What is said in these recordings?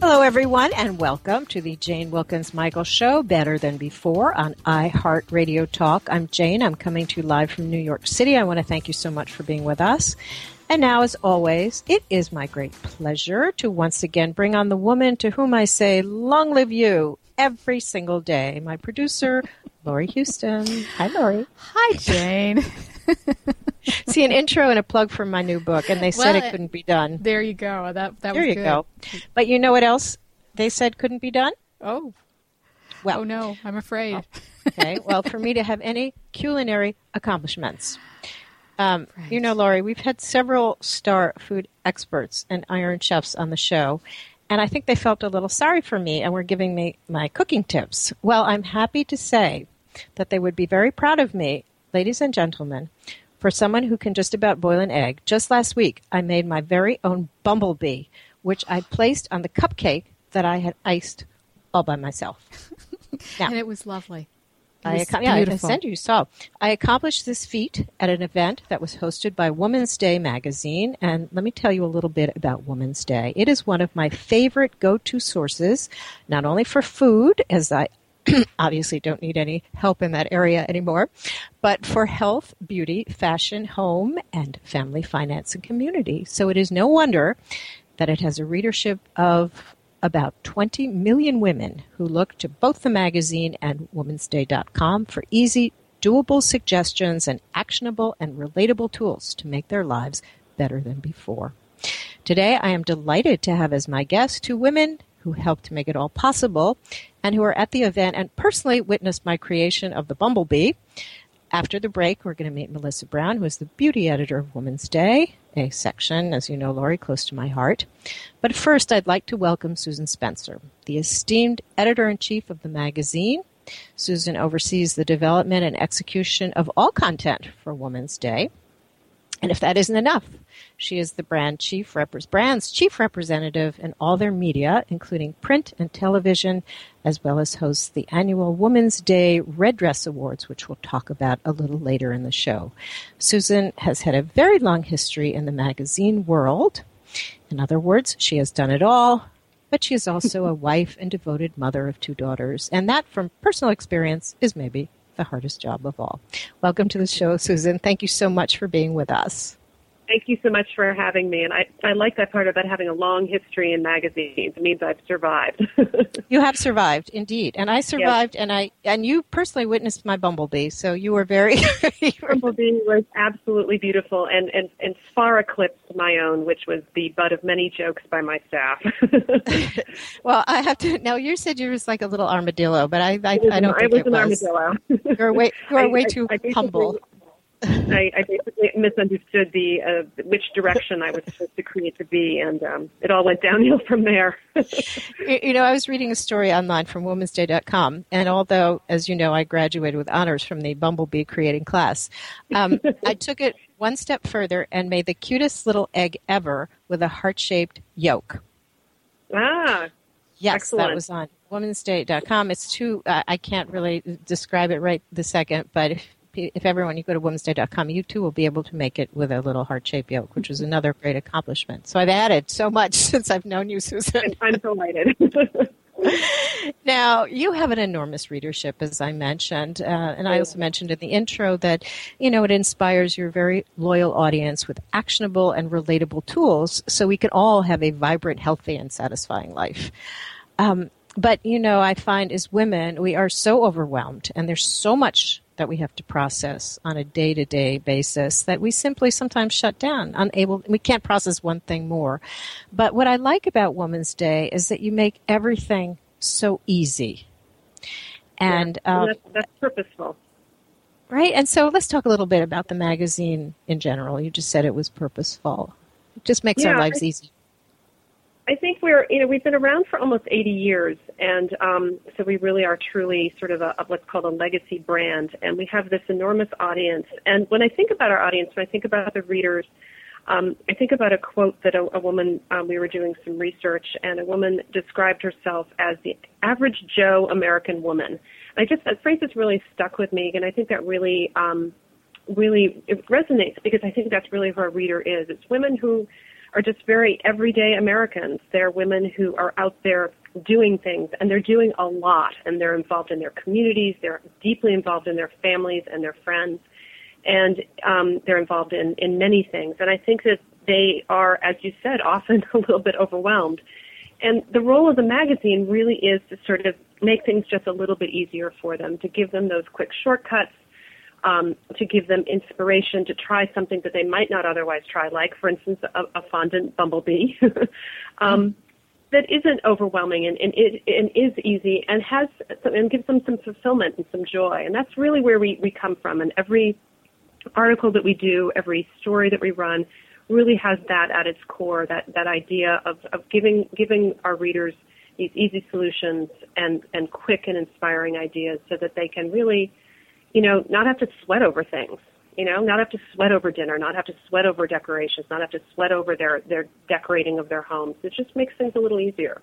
Hello, everyone, and welcome to the Jane Wilkens Michael Show, Better Than Before on iHeartRadio Talk. I'm Jane. I'm coming to you live from New York City. I want to thank you so much for being with us. And now, as always, it is my great pleasure to once again bring on the woman to whom I say, Long live you, every single day. My producer, Laurie Houston. Hi, Laurie. Hi, Jane. See an intro and a plug for my new book, and they said Well, it couldn't be done. There you go. That that There was you good. go. But you know what else they said couldn't be done? Oh, Well, oh no, I'm afraid. okay. Well, for me to have any culinary accomplishments. Um, You know, Laurie, we've had several star food experts and iron chefs on the show, and I think they felt a little sorry for me and were giving me my cooking tips. Well, I'm happy to say that they would be very proud of me, ladies and gentlemen, for someone who can just about boil an egg. Just last week, I made my very own bumblebee, which I placed on the cupcake that I had iced all by myself. Now, and it was lovely. It I, was ac- yeah, I sent you saw. I accomplished this feat at an event that was hosted by Woman's Day magazine, and let me tell you a little bit about Woman's Day. It is one of my favorite go-to sources, not only for food, as I obviously don't need any help in that area anymore, but for health, beauty, fashion, home, and family finance and community. So it is no wonder that it has a readership of about 20 million women who look to both the magazine and womansday.com for easy, doable suggestions and actionable and relatable tools to make their lives better than before. Today, I am delighted to have as my guest two women who helped make it all possible and who are at the event and personally witnessed my creation of the Bumblebee. After the break, we're going to meet Melissa Brown, who is the beauty editor of Woman's Day, a section, as you know, Laurie, close to my heart. But first, I'd like to welcome Susan Spencer, the esteemed editor in chief of the magazine. Susan oversees the development and execution of all content for Woman's Day. And if that isn't enough, she is the brand chief repre- brand's chief representative in all their media, including print and television, as well as hosts the annual Women's Day Red Dress Awards, which we'll talk about a little later in the show. Susan has had a very long history in the magazine world. In other words, she has done it all, but she is also a wife and devoted mother of two daughters. And that, from personal experience, is maybe the hardest job of all. Welcome to the show, Susan. Thank you so much for being with us. Thank you so much for having me. And I, I like that part about having a long history in magazines. It means I've survived. You have survived, indeed, and I survived, and I and you personally witnessed my bumblebee, so you were very. Bumblebee was absolutely beautiful and, and, and far eclipsed my own, which was the butt of many jokes by my staff. well, I have to. Now you said you was like a little armadillo, but I I, I don't an- think was it an was. armadillo. You're way you are I- way I- too I humble. I, I basically misunderstood the uh, which direction I was supposed to create the bee, and um, it all went downhill from there. You know, I was reading a story online from womansday.com, and although, as you know, I graduated with honors from the Bumblebee creating class, um, I took it one step further and made the cutest little egg ever with a heart shaped yolk. ah, Yes, Excellent. that was on womansday.com. It's too, uh, I can't really describe it right the second, but if, if everyone, you go to womansday.com, you too will be able to make it with a little heart shaped yolk, which was another great accomplishment. So I've added so much since I've known you, Susan. I'm delighted. Now, you have an enormous readership, as I mentioned, uh, and I also mentioned in the intro that, you know, it inspires your very loyal audience with actionable and relatable tools so we can all have a vibrant, healthy, and satisfying life. Um, but, you know, I find as women, we are so overwhelmed, and there's so much that we have to process on a day to day basis that we simply sometimes shut down, unable, we can't process one thing more. But what I like about Women's Day is that you make everything so easy. And, Yeah, um, that's, that's purposeful. right? And so let's talk a little bit about the magazine in general. You just said it was purposeful. It just makes our lives I- easy. I think we're, you know, we've been around for almost 80 years, and um, so we really are truly sort of a, a what's called a legacy brand, and we have this enormous audience. And when I think about our audience, when I think about the readers, um, I think about a quote that a, a woman, um, we were doing some research, and a woman described herself as the average Joe American woman. And I just, that phrase has really stuck with me, and I think that really, um, really it resonates because I think that's really who our reader is. It's women who are just very everyday Americans. They're women who are out there doing things, and they're doing a lot, and they're involved in their communities, they're deeply involved in their families and their friends, and um, they're involved in, in many things. And I think that they are, as you said, often a little bit overwhelmed. And the role of the magazine really is to sort of make things just a little bit easier for them, to give them those quick shortcuts, um, to give them inspiration to try something that they might not otherwise try, like, for instance, a, a fondant bumblebee, um, that isn't overwhelming and, and, it, and is easy and has some, and gives them some fulfillment and some joy. And that's really where we, we come from. And every article that we do, every story that we run, really has that at its core, that, that idea of, of giving, giving our readers these easy solutions and, and quick and inspiring ideas so that they can really you know, not have to sweat over things. You know, not have to sweat over dinner, not have to sweat over decorations, not have to sweat over their their decorating of their homes. It just makes things a little easier.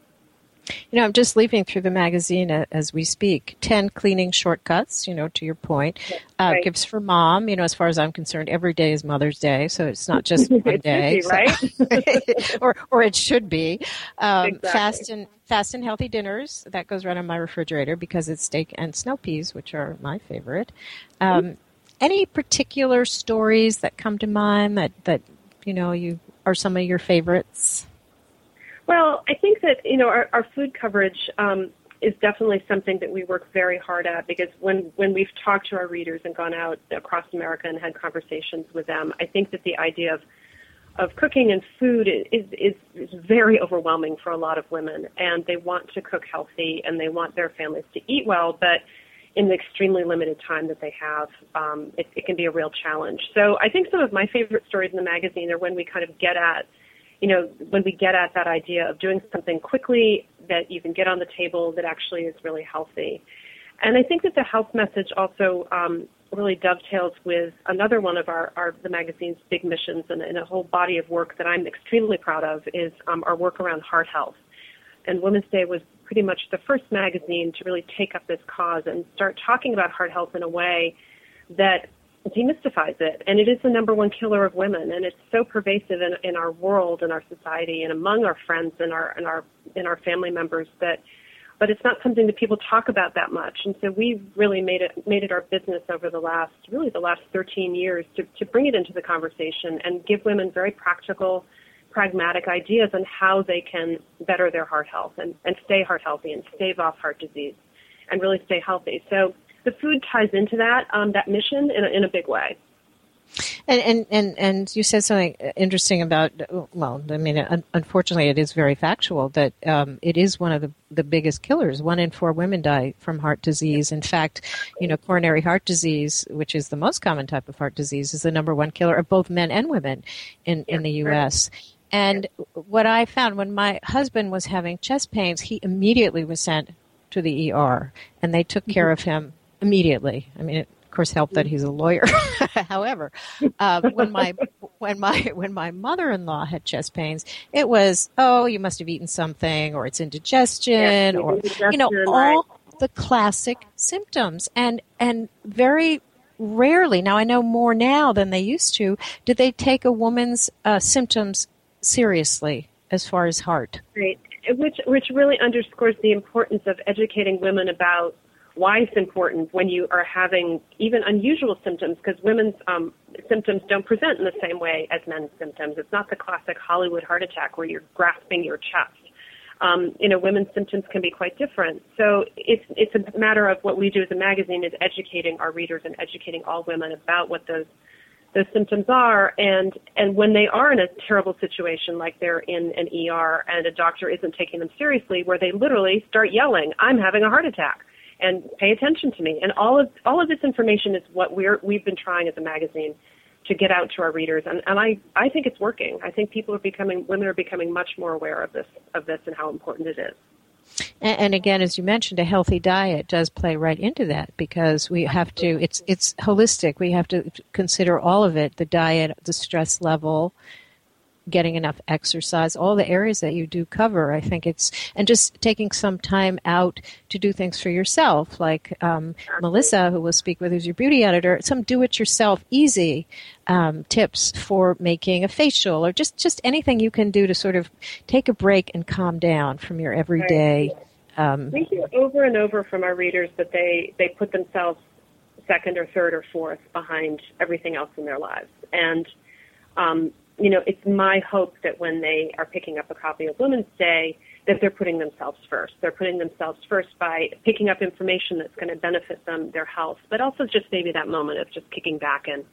You know, I'm just leafing through the magazine as we speak. Ten cleaning shortcuts. You know, to your point, uh, right. gifts for mom. You know, as far as I'm concerned, every day is Mother's Day, so it's not just one day, be, right? or or it should be. Um, exactly. Fast and fast and healthy dinners that goes right on my refrigerator because it's steak and snow peas, which are my favorite. Um, mm-hmm. Any particular stories that come to mind that that you know you are some of your favorites? Well, I think that you know our, our food coverage um, is definitely something that we work very hard at because when when we've talked to our readers and gone out across America and had conversations with them, I think that the idea of of cooking and food is, is is very overwhelming for a lot of women, and they want to cook healthy and they want their families to eat well, but in the extremely limited time that they have, um, it, it can be a real challenge. So I think some of my favorite stories in the magazine are when we kind of get at you know, when we get at that idea of doing something quickly that you can get on the table that actually is really healthy. And I think that the health message also um, really dovetails with another one of our, our the magazine's big missions and, and, a whole body of work that I'm extremely proud of is um, our work around heart health. And Women's Day was pretty much the first magazine to really take up this cause and start talking about heart health in a way that demystifies it. And it is the number one killer of women, and it's so pervasive in, in our world and our society and among our friends and our and our and our family members that. But it's not something that people talk about that much, and so we've really made it made it our business over the last really the last 13 years to to bring it into the conversation and give women very practical, pragmatic ideas on how they can better their heart health and and stay heart healthy and stave off heart disease, and really stay healthy. So the food ties into that um, that mission in a, in a big way. And, and and and you said something interesting about well, I mean, unfortunately, it is very factual that um, it is one of the the biggest killers. One in four women die from heart disease. In fact, you know, coronary heart disease, which is the most common type of heart disease, is the number one killer of both men and women in in the U.S. And what I found when my husband was having chest pains, he immediately was sent to the ER, and they took care of him immediately. I mean, it of course helped that he's a lawyer. However, uh, when my when my when my mother-in-law had chest pains, it was oh you must have eaten something or it's indigestion or indigestion, you know right. all the classic symptoms and and very rarely now I know more now than they used to did they take a woman's uh, symptoms seriously as far as heart. Right, which which really underscores the importance of educating women about why it's important when you are having even unusual symptoms because women's um, symptoms don't present in the same way as men's symptoms. It's not the classic Hollywood heart attack where you're grasping your chest. Um, you know, women's symptoms can be quite different. So it's it's a matter of what we do as a magazine is educating our readers and educating all women about what those those symptoms are and and when they are in a terrible situation like they're in an ER and a doctor isn't taking them seriously where they literally start yelling I'm having a heart attack and pay attention to me. And all of all of this information is what we're we've been trying as a magazine to get out to our readers, and, and I, I think it's working. I think people are becoming, women are becoming much more aware of this, of this and how important it is. And, and again, as you mentioned, a healthy diet does play right into that because we have to. It's it's holistic. We have to consider all of it: the diet, the stress level, getting enough exercise, all the areas that you do cover. I think it's, and just taking some time out to do things for yourself, like um, Melissa, who will speak with, who's your beauty editor, some do it yourself easy um, tips for making a facial or just, just anything you can do to sort of take a break and calm down from your everyday. Um, we hear over and over from our readers that they, they put themselves second or third or fourth behind everything else in their lives. And um, you know, it's my hope that when they are picking up a copy of Women's Day, that they're putting themselves first. They're putting themselves first by picking up information that's going to benefit them, their health, but also just maybe that moment of just kicking back and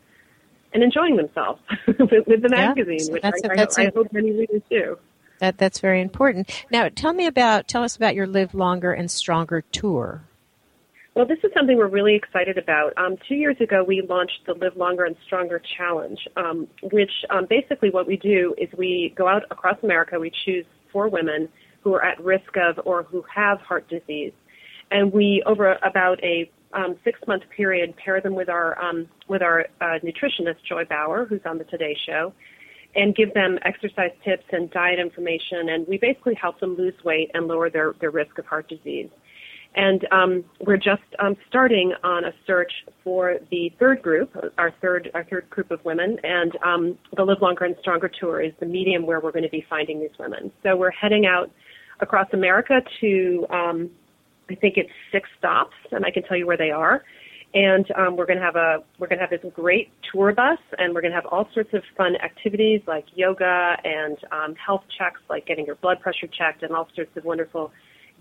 and enjoying themselves with, with, the magazine, yeah, which I, a, I, I, hope many readers do. That that's very important. Now, tell me about tell us about your Live Longer and Stronger tour. Well, this is something we're really excited about. Um, two years ago, we launched the Live Longer and Stronger Challenge, um, which um, basically what we do is we go out across America. We choose four women who are at risk of or who have heart disease, and we over about a um, six-month period pair them with our um, with our uh, nutritionist Joy Bauer, who's on the Today Show, and give them exercise tips and diet information, and we basically help them lose weight and lower their their risk of heart disease. And um, we're just um, starting on a search for the third group, our third our third group of women, and um, the Live Longer and Stronger tour is the medium where we're going to be finding these women. So we're heading out across America to um, I think it's six stops, and I can tell you where they are. And um, we're going to have a we're going to have this great tour bus, and we're going to have all sorts of fun activities like yoga and um, health checks, like getting your blood pressure checked, and all sorts of wonderful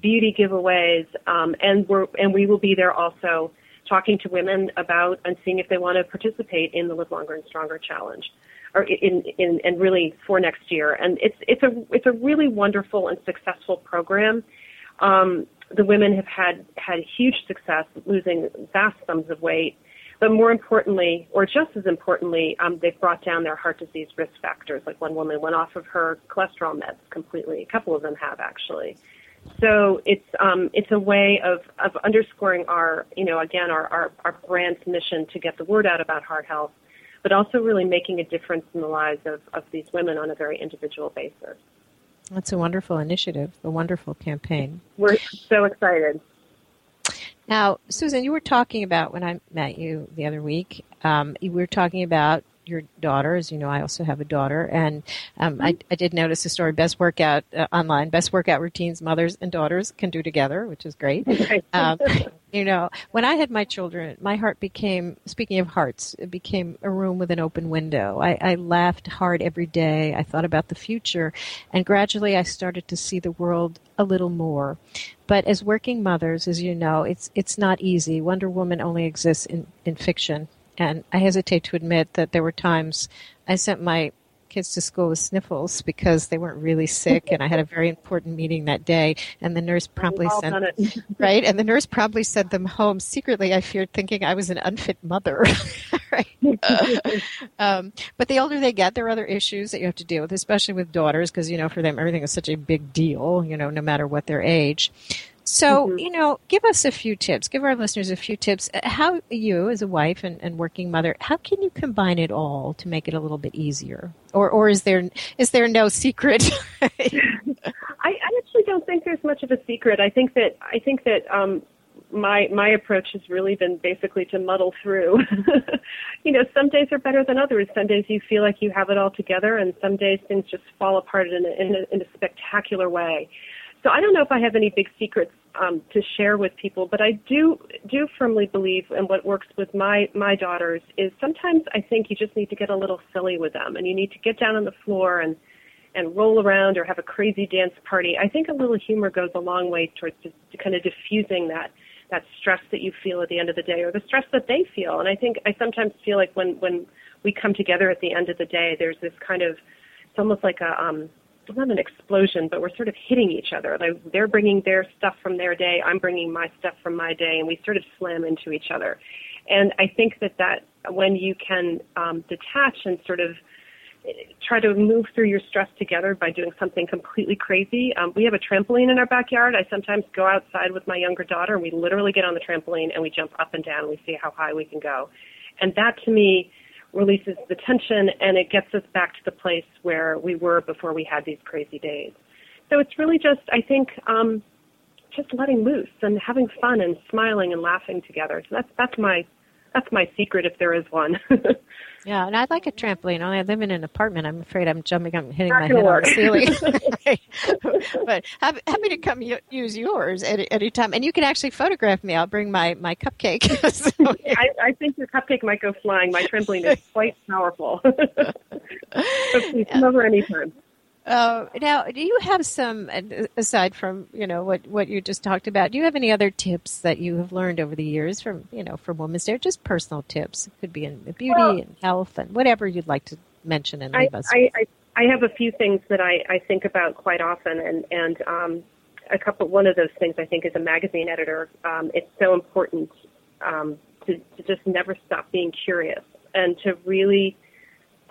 beauty giveaways, um, and we're and we will be there also talking to women about and seeing if they want to participate in the Live Longer and Stronger Challenge, or in in and really for next year. And it's it's a it's a really wonderful and successful program. Um, the women have had had huge success losing vast sums of weight, but more importantly, or just as importantly, um, they've brought down their heart disease risk factors. Like one woman went off of her cholesterol meds completely. A couple of them have actually. So it's um, it's a way of, of underscoring our you know again our, our, our brand's mission to get the word out about heart health, but also really making a difference in the lives of, of these women on a very individual basis. That's a wonderful initiative, a wonderful campaign. We're so excited. Now, Susan, you were talking about when I met you the other week. Um, you were talking about your daughter, as you know, I also have a daughter, and um, I, I, did notice the story. Best workout uh, online, best workout routines mothers and daughters can do together, which is great. Um, you know, when I had my children, my heart became. Speaking of hearts, it became a room with an open window. I, I laughed hard every day. I thought about the future, and gradually, I started to see the world a little more. But as working mothers, as you know, it's it's not easy. Wonder Woman only exists in, in fiction and I hesitate to admit that there were times I sent my kids to school with sniffles because they weren't really sick and I had a very important meeting that day. And the nurse promptly sent right? And the nurse promptly sent them home secretly I feared thinking I was an unfit mother. Right? Um, but the older they get there are other issues that you have to deal with especially with daughters because you know for them everything is such a big deal you know no matter what their age so, mm-hmm. you know, give us a few tips. Give our listeners a few tips. How you, as a wife and, and working mother, how can you combine it all to make it a little bit easier? Or, or is there is there no secret? I, I actually don't think there's much of a secret. I think that I think that um, my my approach has really been basically to muddle through. you know, some days are better than others. Some days you feel like you have it all together, and some days things just fall apart in a, in a, in a spectacular way. So I don't know if I have any big secrets um, to share with people, but I do do firmly believe, and what works with my my daughters is sometimes I think you just need to get a little silly with them, and you need to get down on the floor and and roll around or have a crazy dance party. I think a little humor goes a long way towards just kind of diffusing that that stress that you feel at the end of the day or the stress that they feel. And I think I sometimes feel like when when we come together at the end of the day, there's this kind of it's almost like a um not an explosion, but we're sort of hitting each other. Like they're bringing their stuff from their day, I'm bringing my stuff from my day, and we sort of slam into each other. And I think that that when you can um, detach and sort of try to move through your stress together by doing something completely crazy. Um, we have a trampoline in our backyard. I sometimes go outside with my younger daughter and we literally get on the trampoline and we jump up and down and we see how high we can go. And that to me releases the tension and it gets us back to the place where we were before we had these crazy days. So it's really just, I think, um, just letting loose and having fun and smiling and laughing together. So that's that's my that's my secret if there is one. yeah, and I'd like a trampoline. Only I live in an apartment. I'm afraid I'm jumping up and hitting Not my head work. on the ceiling. but happy, happy to come use yours at any time. And you can actually photograph me. I'll bring my, my cupcake. so, yeah. I, I, think your cupcake might go flying. My trampoline is quite powerful. so please come over anytime. Uh, now, do you have some aside from you know what what you just talked about? Do you have any other tips that you have learned over the years from you know from Women's Day, just personal tips? It could be in beauty well, and health and whatever you'd like to mention and leave I, us. I, I, I have a few things that I, I think about quite often, and and um, a couple. One of those things I think is a magazine editor, um, it's so important um, to, to just never stop being curious and to really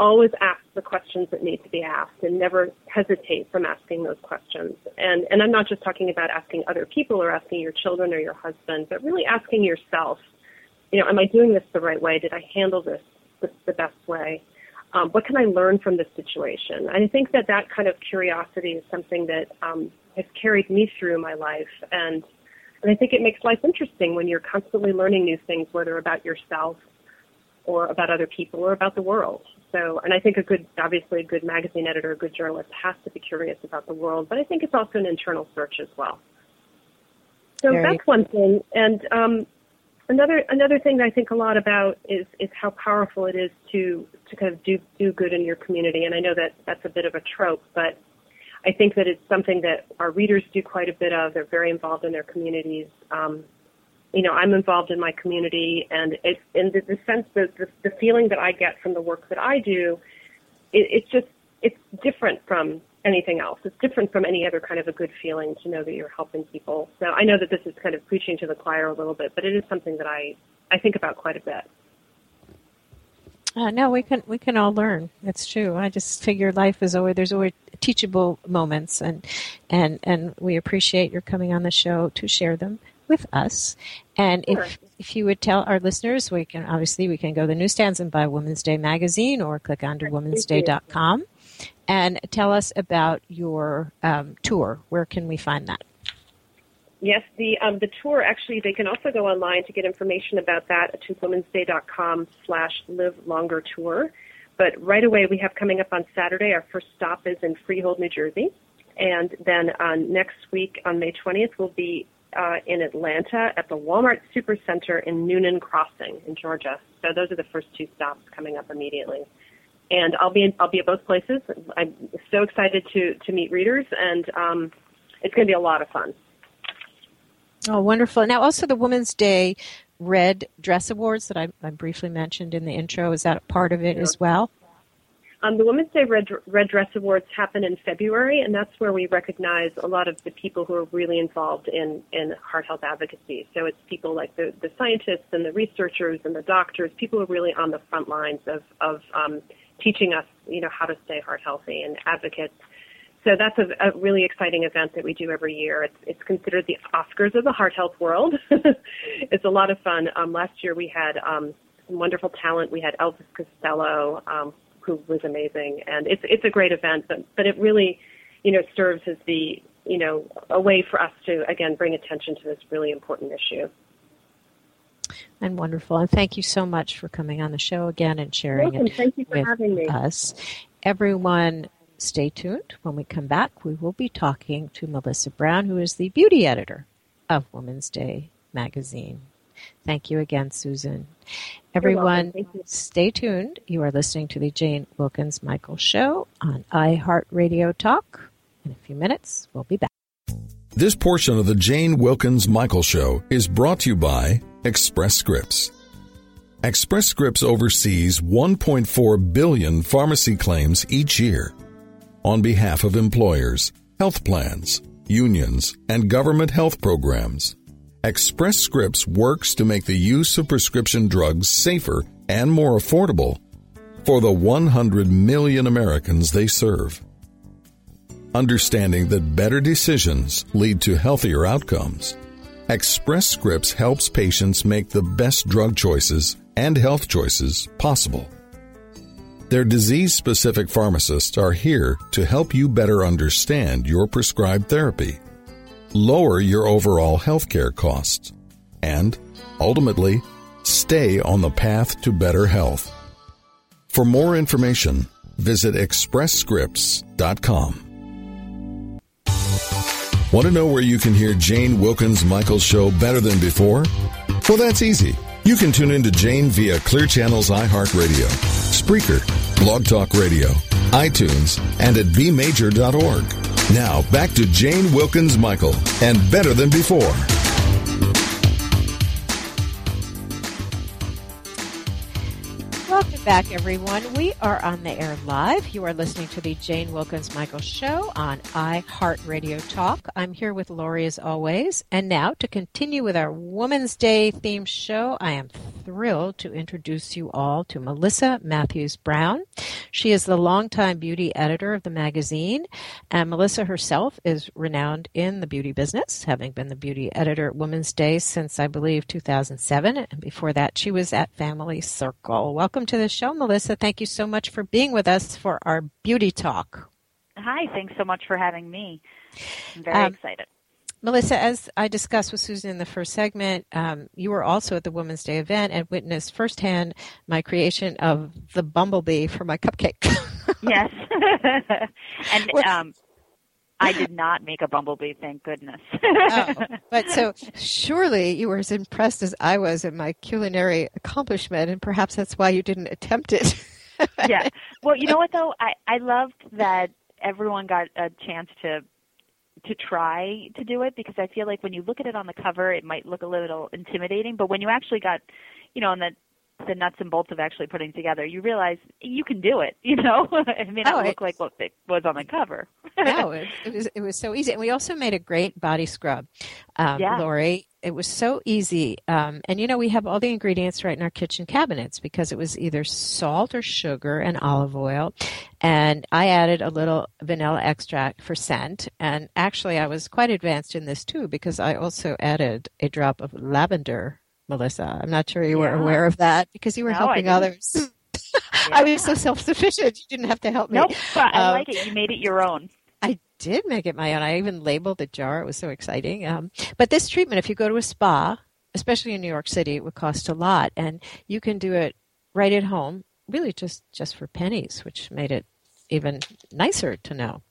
always ask the questions that need to be asked and never hesitate from asking those questions. And, and I'm not just talking about asking other people or asking your children or your husband, but really asking yourself, you know, am I doing this the right way? Did I handle this the, the best way? Um, what can I learn from this situation? I think that that kind of curiosity is something that um, has carried me through my life, and and I think it makes life interesting when you're constantly learning new things, whether about yourself or about other people or about the world. So, and I think a good, obviously a good magazine editor, a good journalist has to be curious about the world, but I think it's also an internal search as well. So Very that's one thing. And um, another another thing that I think a lot about is is how powerful it is to to kind of do do good in your community. And I know that that's a bit of a trope, but I think that it's something that our readers do quite a bit of. They're very involved in their communities. Um, you know, I'm involved in my community, and it, in the, the sense that the, the feeling that I get from the work that I do, it, it's just it's different from anything else. It's different from any other kind of a good feeling to know that you're helping people. So I know that this is kind of preaching to the choir a little bit, but it is something that I I think about quite a bit. Uh, no, we can we can all learn. That's true. I just figure life is always there's always teachable moments, and and and we appreciate your coming on the show to share them with us. And sure. if if you would tell our listeners, we can obviously we can go to the newsstands and buy Women's Day magazine or click on to womensday.com and tell us about your um, tour. Where can we find that? Yes, the um, the tour actually they can also go online to get information about that to womensday.com slash live longer tour. But right away we have coming up on Saturday our first stop is in Freehold, New Jersey. And then on next week on May 20th we'll be uh, in Atlanta at the Walmart Supercenter in Newnan Crossing in Georgia. So those are the first two stops coming up immediately. And I'll be in, I'll be at both places. I'm so excited to to meet readers, and um, it's going to be a lot of fun. Oh, wonderful! Now, also the Women's Day Red Dress Awards that I, I briefly mentioned in the intro. Is that a part of it yeah. as well? Um, the Women's Day Red, Red Dress Awards happen in February, and that's where we recognize a lot of the people who are really involved in, in heart health advocacy. So it's people like the, the scientists and the researchers and the doctors, people who are really on the front lines of, of um, teaching us, you know, how to stay heart healthy and advocates. So that's a, a really exciting event that we do every year. It's, it's considered the Oscars of the heart health world. it's a lot of fun. Um, last year we had um, some wonderful talent. We had Elvis Costello, um, who was amazing. And it's it's a great event, but but it really, you know, serves as the you know a way for us to again bring attention to this really important issue. And wonderful. And thank you so much for coming on the show again and sharing Welcome. it thank you for with having me. us. Everyone, stay tuned. When we come back, we will be talking to Melissa Brown, who is the beauty editor of Women's Day magazine. Thank you again, Susan. Everyone, stay tuned. You are listening to the Jane Wilkens Michael Show on iHeartRadio Talk. In a few minutes, we'll be back. This portion of the Jane Wilkens Michael Show is brought to you by Express Scripts. Express Scripts oversees 1.4 billion pharmacy claims each year on behalf of employers, health plans, unions, and government health programs. Express Scripts works to make the use of prescription drugs safer and more affordable for the 100 million Americans they serve. Understanding that better decisions lead to healthier outcomes, Express Scripts helps patients make the best drug choices and health choices possible. Their disease specific pharmacists are here to help you better understand your prescribed therapy, lower your overall healthcare costs, and ultimately stay on the path to better health. For more information, visit expressscripts.com. Want to know where you can hear Jane Wilkens Michael's show better than before? Well, that's easy. You can tune into Jane via Clear Channel's iHeartRadio, Spreaker, Blog Talk Radio, iTunes, and at bmajor.org. Now, back to Jane Wilkens Michael and Better Than Before. Back, everyone. We are on the air live. You are listening to the Jane Wilkens Michael Show on iHeartRadio Talk. I'm here with Lori as always. And now, to continue with our Women's Day themed show, I am thrilled to introduce you all to Melissa Matthews Brown. She is the longtime beauty editor of the magazine, and Melissa herself is renowned in the beauty business, having been the beauty editor at Women's Day since, I believe, 2007. And before that, she was at Family Circle. Welcome to the show, Melissa. Thank you so much for being with us for our beauty talk. Hi, thanks so much for having me. I'm very Um, excited. Melissa, as I discussed with Susan in the first segment, um, you were also at the Women's Day event and witnessed firsthand my creation of the bumblebee for my cupcake. Yes. and um, I did not make a bumblebee, thank goodness. oh, but so surely you were as impressed as I was in my culinary accomplishment, and perhaps that's why you didn't attempt it. yeah. Well, you know what though? I I loved that everyone got a chance to to try to do it because I feel like when you look at it on the cover, it might look a little intimidating, but when you actually got, you know, and the the nuts and bolts of actually putting together, you realize you can do it. You know, it may not Oh, it- look like what it was on the cover. no, it, it was it was so easy, and we also made a great body scrub, um, Yeah. Lori. It was so easy, um, and you know we have all the ingredients right in our kitchen cabinets because it was either salt or sugar and olive oil, and I added a little vanilla extract for scent. And actually, I was quite advanced in this too because I also added a drop of lavender. Melissa, I'm not sure you were aware of that because you were No, helping others. I was so self sufficient; you didn't have to help me. Nope, but I Um, like it. You made it your own. I did make it my own. I even labeled the jar. It was so exciting. Um, but this treatment, if you go to a spa, especially in New York City, it would cost a lot, and you can do it right at home, really just just for pennies, which made it even nicer to know.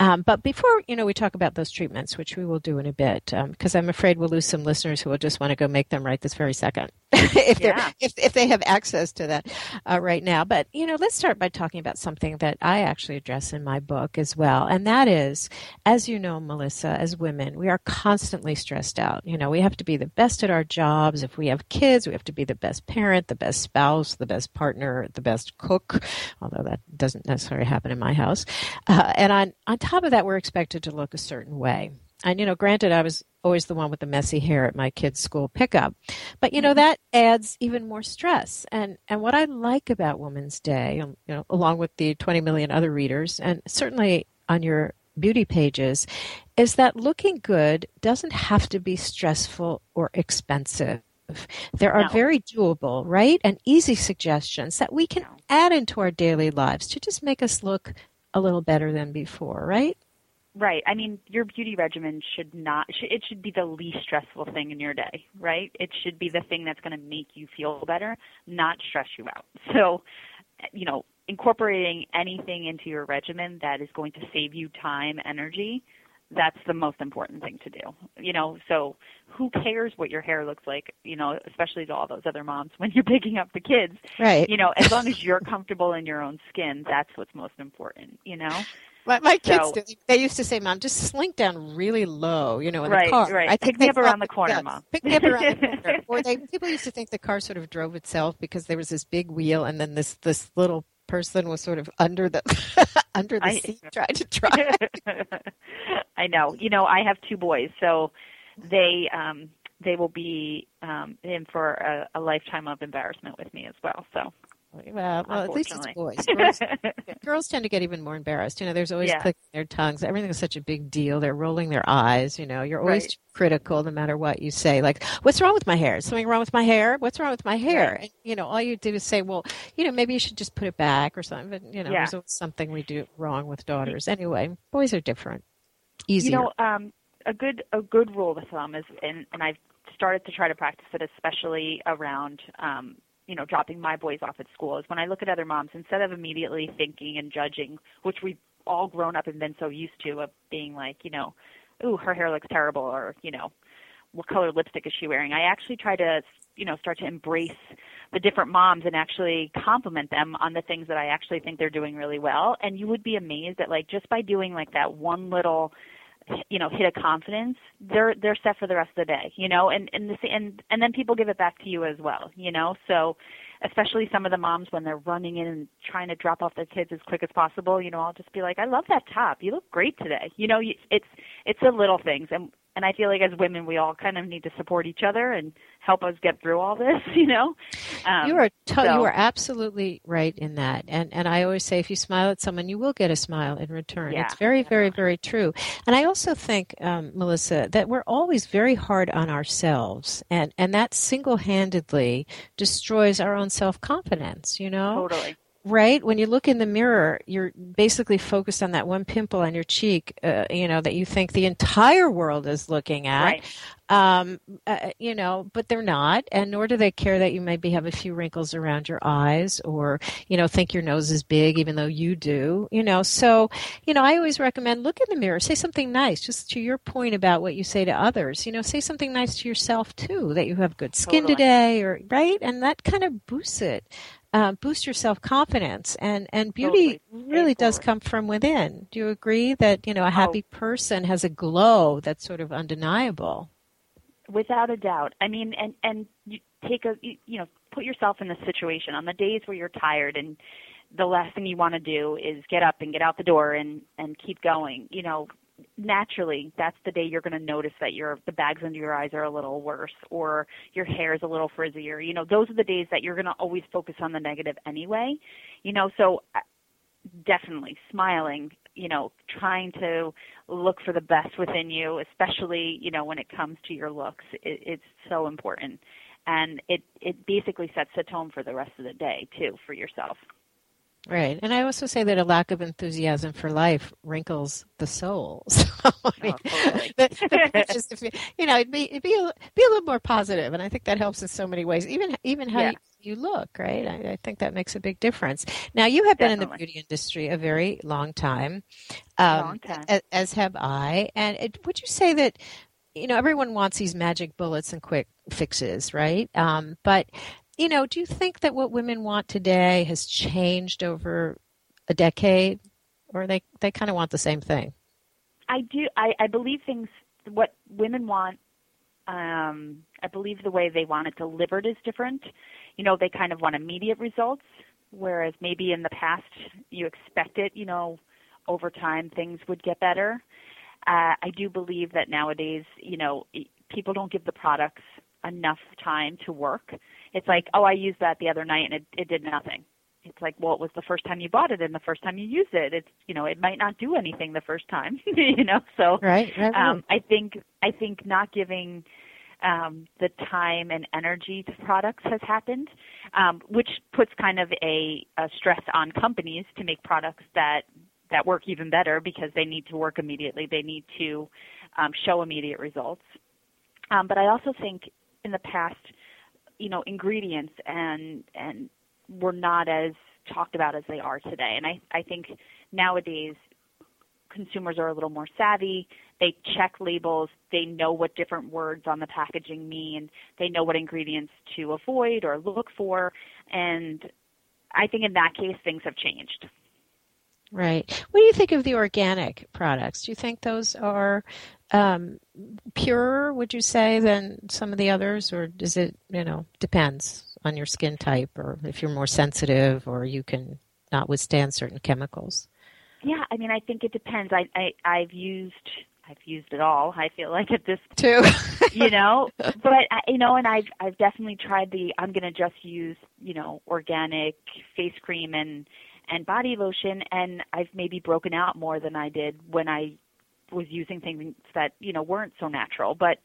Um, but before you know, we talk about those treatments, which we will do in a bit, because I'm afraid we'll lose some listeners who will just want to go make them right this very second, if they Yeah. if if they have access to that uh, right now. But you know, let's start by talking about something that I actually address in my book as well, and that is, as you know, Melissa, as women, we are constantly stressed out. You know, we have to be the best at our jobs. If we have kids, we have to be the best parent, the best spouse, the best partner, the best cook. Although that doesn't necessarily happen in my house. Uh, and on on top of that, we're expected to look a certain way. And you know, granted, I was always the one with the messy hair at my kids' school pickup, but you know that adds even more stress. And and what I like about Women's Day, um, you know, along with the 20 million other readers, and certainly on your beauty pages, is that looking good doesn't have to be stressful or expensive. There are No. very doable, right, and easy suggestions that we can add into our daily lives to just make us look a little better than before, right? Right. I mean, your beauty regimen should not. It should be the least stressful thing in your day, right? It should be the thing that's going to make you feel better, not stress you out. So, you know, incorporating anything into your regimen that is going to save you time, energy, that's the most important thing to do. You know, so who cares what your hair looks like, you know, especially to all those other moms when you're picking up the kids. Right. You know, as long as you're comfortable in your own skin, that's what's most important, you know? My, my kids, So- do- they used to say, "Mom, just slink down really low, you know, in Right, the car." right. I Pick me up around the corner, yeah, Mom. Pick me up around the corner. Or they people used to think the car sort of drove itself because there was this big wheel, and then this this little person was sort of under the under the I- seat trying to drive. I know. You know, I have two boys, so they um they will be um, in for a, a lifetime of embarrassment with me as well. So Well, well at least it's boys. Girls, girls tend to get even more embarrassed. You know, there's always Yeah. clicking their tongues. Everything's such a big deal. They're rolling their eyes. You know, you're always Right. critical no matter what you say. Like, what's wrong with my hair? Is something wrong with my hair? What's wrong with my hair? Right. And, you know, all you do is say, well, you know, maybe you should just put it back or something. But, you know, Yeah. there's always something we do wrong with daughters. Anyway, boys are different. Easier. You know, um, a good a good rule of thumb is, and, and I've started to try to practice it, especially around, um, you know, dropping my boys off at school. Is when I look at other moms, instead of immediately thinking and judging, which we've all grown up and been so used to, of being like, you know, ooh, her hair looks terrible, or you know, what color lipstick is she wearing? I actually try to, you know, start to embrace the different moms and actually compliment them on the things that I actually think they're doing really well. And you would be amazed that like just by doing like that one little you know hit a confidence they're they're set for the rest of the day you know and and the, and and then people give it back to you as well you know? So especially some of the moms when they're running in and trying to drop off their kids as quick as possible you know I'll just be like I love that top. You look great today. You know it's it's the little things and and I feel like as women we all kind of need to support each other and help us get through all this you know um, you are to- so- you are absolutely right in that, and and I always say if you smile at someone, you will get a smile in return. Yeah, it's very, very, very true. And I also think, um, Melissa, that we're always very hard on ourselves, and and that single handedly destroys our own self confidence. You know, totally right when you look in the mirror you're basically focused on that one pimple on your cheek uh, you know that you think the entire world is looking at right um, uh, you know, but they're not, and nor do they care that you maybe have a few wrinkles around your eyes, or you know, think your nose is big, even though you do. You know, so you know, I always recommend look in the mirror, say something nice. Just to your point about what you say to others, you know, say something nice to yourself too, that you have good skin Totally. today, or right, and that kind of boosts it. Uh, boost your self confidence, and and beauty Totally. really does come from within. Do you agree that you know a Oh. happy person has a glow that's sort of undeniable? without a doubt i mean and and you take a you, you know put yourself in the situation on the days where you're tired and the last thing you want to do is get up and get out the door and and keep going you know naturally that's the day you're going to notice that your the bags under your eyes are a little worse or your hair is a little frizzier. You know those are the days that you're going to always focus on the negative anyway. You know so uh, definitely smiling you know trying to look for the best within you especially you know when it comes to your looks it, it's so important. And it it basically sets the tone for the rest of the day too for yourself Right. And I also say that a lack of enthusiasm for life wrinkles the soul. So, I mean, Oh, totally. the, the point you, know, it'd be, it'd be, a, be a little more positive, And I think that helps in so many ways, even, even how Yeah. you, you look, right? I, I think that makes a big difference. Now, you have been in the beauty industry a very long time, um, Long time. As, as have I. And it, would you say that, you know, everyone wants these magic bullets and quick fixes, right? Um, but you know, do you think that what women want today has changed over a decade, or they they kind of want the same thing? I do. I, I believe things. What women want. Um, I believe the way they want it delivered is different. You know, they kind of want immediate results, whereas maybe in the past you expected, you know, over time things would get better. Uh, I do believe that nowadays, you know, people don't give the products enough time to work. It's like, oh, I used that the other night and it, it did nothing. It's like, well, it was the first time you bought it and the first time you used it. It's, you know, it might not do anything the first time, you know. So, Right, right, right. um, I think I think not giving um, the time and energy to products has happened, um, which puts kind of a, a stress on companies to make products that that work even better because they need to work immediately. They need to um, show immediate results. Um, but I also think in the past, you know, ingredients and and were not as talked about as they are today. And I I think nowadays consumers are a little more savvy. They check labels. They know what different words on the packaging mean. They know what ingredients to avoid or look for. And I think in that case, things have changed. Right. What do you think of the organic products? Do you think those are um, purer, would you say, than some of the others, or does it, you know, depends on your skin type, or if you're more sensitive, or you can not withstand certain chemicals? Yeah, I mean, I think it depends. I, I I've used I've used it all. I feel like at this Too. you know but I, you know and i've i've definitely tried the i'm going to just use you know organic face cream and and body lotion and i've maybe broken out more than i did when i was using things that you know weren't so natural. But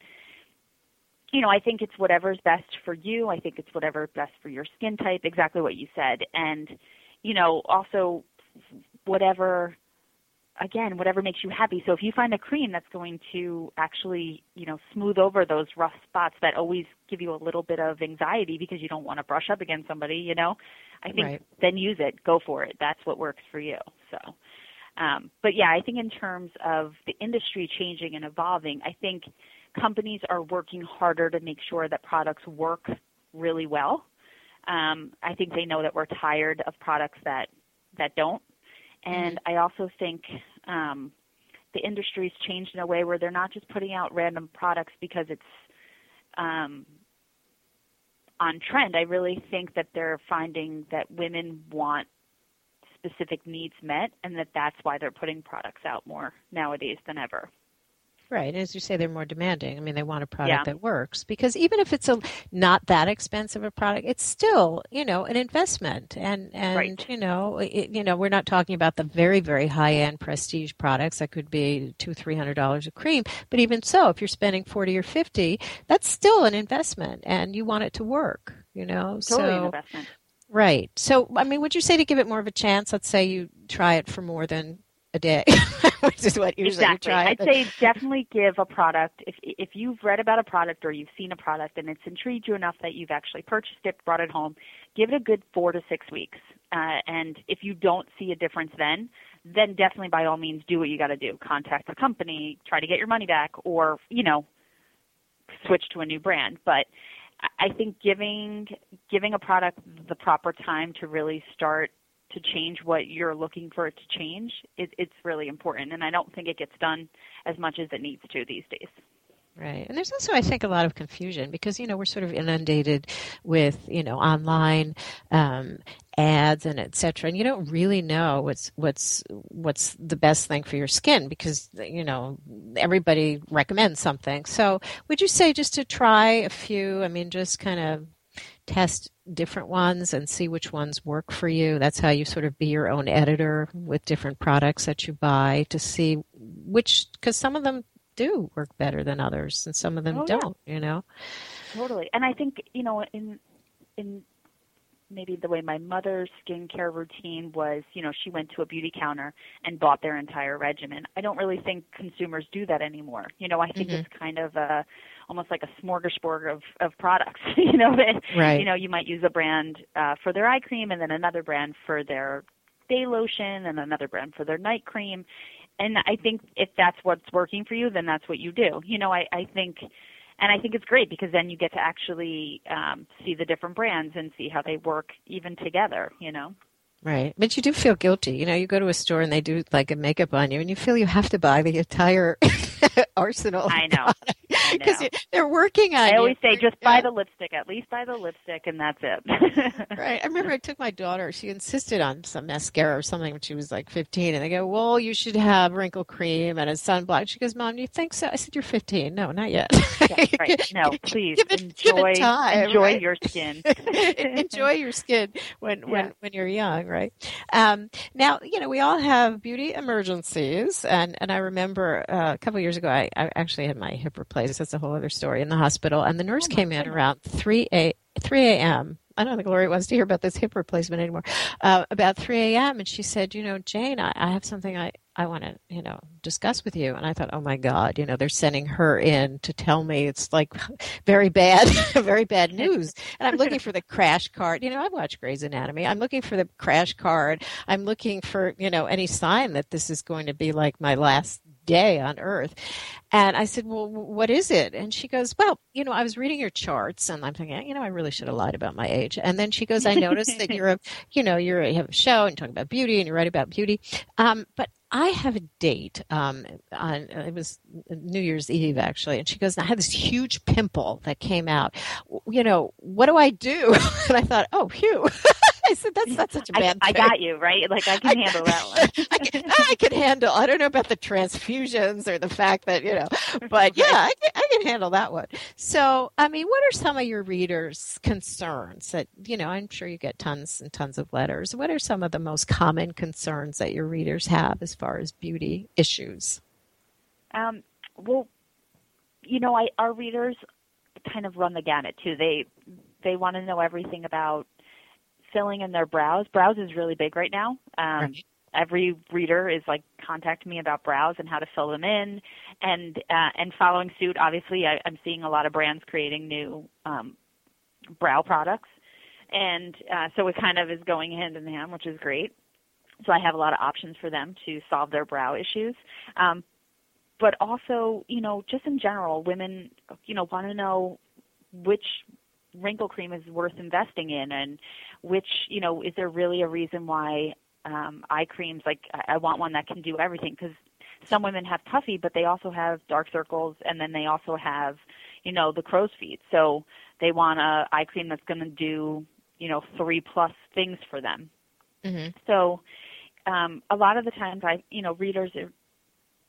you know i think it's whatever's best for you. I think it's whatever's best for your skin type exactly what you said. And you know also whatever again, whatever makes you happy. So if you find a cream that's going to actually, you know, smooth over those rough spots that always give you a little bit of anxiety because you don't want to brush up against somebody, you know, I think Right. then use it. Go for it. That's what works for you. So, um, but yeah, I think in terms of the industry changing and evolving, I think companies are working harder to make sure that products work really well. Um, I think they know that we're tired of products that that don't and I also think um, the industry's changed in a way where they're not just putting out random products because it's um, on trend. I really think that they're finding that women want specific needs met, and that that's why they're putting products out more nowadays than ever. Right, and as you say, they're more demanding. I mean, they want a product Yeah. that works because even if it's a not that expensive a product, it's still you know an investment. And and Right. you know it, you know we're not talking about the very very high end prestige products that could be two three hundred dollars a cream. But even so, if you're spending forty or fifty, that's still an investment, and you want it to work. You know, Totally so investment. right. So I mean, would you say to give it more of a chance? Let's say you try it for more than a day, which is what usually exactly. try. I'd say definitely give a product if if you've read about a product or you've seen a product and it's intrigued you enough that you've actually purchased it, brought it home, give it a good four to six weeks. Uh, and if you don't see a difference then, then definitely by all means do what you got to do. Contact the company, try to get your money back, or you know, switch to a new brand. But I think giving giving a product the proper time to really start to change what you're looking for it to change, it, it's really important. And I don't think it gets done as much as it needs to these days. Right. And there's also, I think, a lot of confusion because, you know, we're sort of inundated with, you know, online um, ads and et cetera. And you don't really know what's, what's, what's the best thing for your skin because, you know, everybody recommends something. So would you say just to try a few, I mean, just kind of test different ones and see which ones work for you. That's how you sort of be your own editor with different products that you buy to see which, because some of them do work better than others and some of them Oh, don't, you know? Totally. And I think, you know, in in maybe the way my mother's skincare routine was, you know, she went to a beauty counter and bought their entire regimen. I don't really think consumers do that anymore. You know, I think Mhm. it's kind of a almost like a smorgasbord of of products. you know, that Right. you know, you might use a brand uh for their eye cream and then another brand for their day lotion and another brand for their night cream. And I think if that's what's working for you, then that's what you do. You know, I, I think and I think it's great because then you get to actually um, see the different brands and see how they work even together. You know. Right. But you do feel guilty. You know, you go to a store and they do like a makeup on you and you feel you have to buy the entire arsenal. I know. Because they're working on it. I you. always say just buy the lipstick. At least buy the lipstick, and that's it. Right. I remember I took my daughter, she insisted on some mascara or something when she was like 15. And I go, well, you should have wrinkle cream and a sunblock. She goes, Mom, you think so? I said, you're 15. No, not yet. Yeah, right. No, please Give it- give enjoy time, enjoy right? your skin. enjoy your skin when when Yeah. when you're young right um, now you know we all have beauty emergencies and and i remember uh, a couple years ago I, I actually had my hip replaced that's a whole other story in the hospital and the nurse Oh, came in around 3 a 3 a.m I don't think Lori wants to hear about this hip replacement anymore. Uh, about 3 a.m. and she said, "You know, Jane, I, I have something I I want to you know discuss with you." And I thought, "Oh my God, you know, they're sending her in to tell me it's like very bad, very bad news." And I'm looking for the crash cart. You know, I've watched Grey's Anatomy. I'm looking for the crash cart. I'm looking for you know any sign that this is going to be like my last day on earth. And I said, Well, what is it? And she goes, Well, you know, I was reading your charts and I'm thinking, you know, I really should have lied about my age. And then she goes, I noticed that you're a, you know, you're you have a show and you talk about beauty and you write about beauty. Um, but I have a date um, on it was New Year's Eve actually, and she goes, "I had this huge pimple that came out. You know, what do I do?" and I thought, "Oh, phew." I said that's not such a I, bad thing. I got you right. Like I can handle that one. I can, I can handle. I don't know about the transfusions or the fact that you know, but yeah, I can, I can handle that one. So, I mean, what are some of your readers' concerns that you know? I'm sure you get tons and tons of letters. What are some of the most common concerns that your readers have as far as beauty issues? Um, well, you know, I our readers kind of run the gamut too. They they want to know everything about filling in their brows. Brows is really big right now. Um, Right. Every reader is like contacting me about brows and how to fill them in, and uh, and following suit. Obviously, I, I'm seeing a lot of brands creating new um, brow products, and uh, so it kind of is going hand in hand, which is great. So I have a lot of options for them to solve their brow issues. Um, but also, you know, just in general, women, you know, want to know which wrinkle cream is worth investing in and which, you know, is there really a reason why um, eye creams, like I, I want one that can do everything because some women have puffy, but they also have dark circles and then they also have, you know, the crow's feet. So they want a eye cream that's going to do, you know, three plus things for them. Mm-hmm. So um, a lot of the times, I you know readers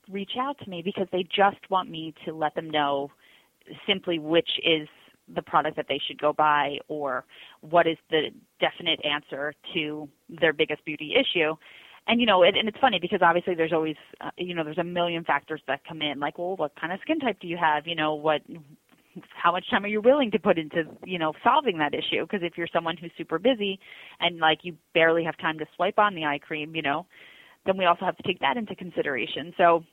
reach out to me because they just want me to let them know simply which is the product that they should go buy or what is the definite answer to their biggest beauty issue. And you know, and, it's funny because obviously there's always, uh, you know, there's a million factors that come in. Like, well, what kind of skin type do you have? You know, what, how much time are you willing to put into, you know, solving that issue? Because if you're someone who's super busy and like you barely have time to swipe on the eye cream, you know, then we also have to take that into consideration. So,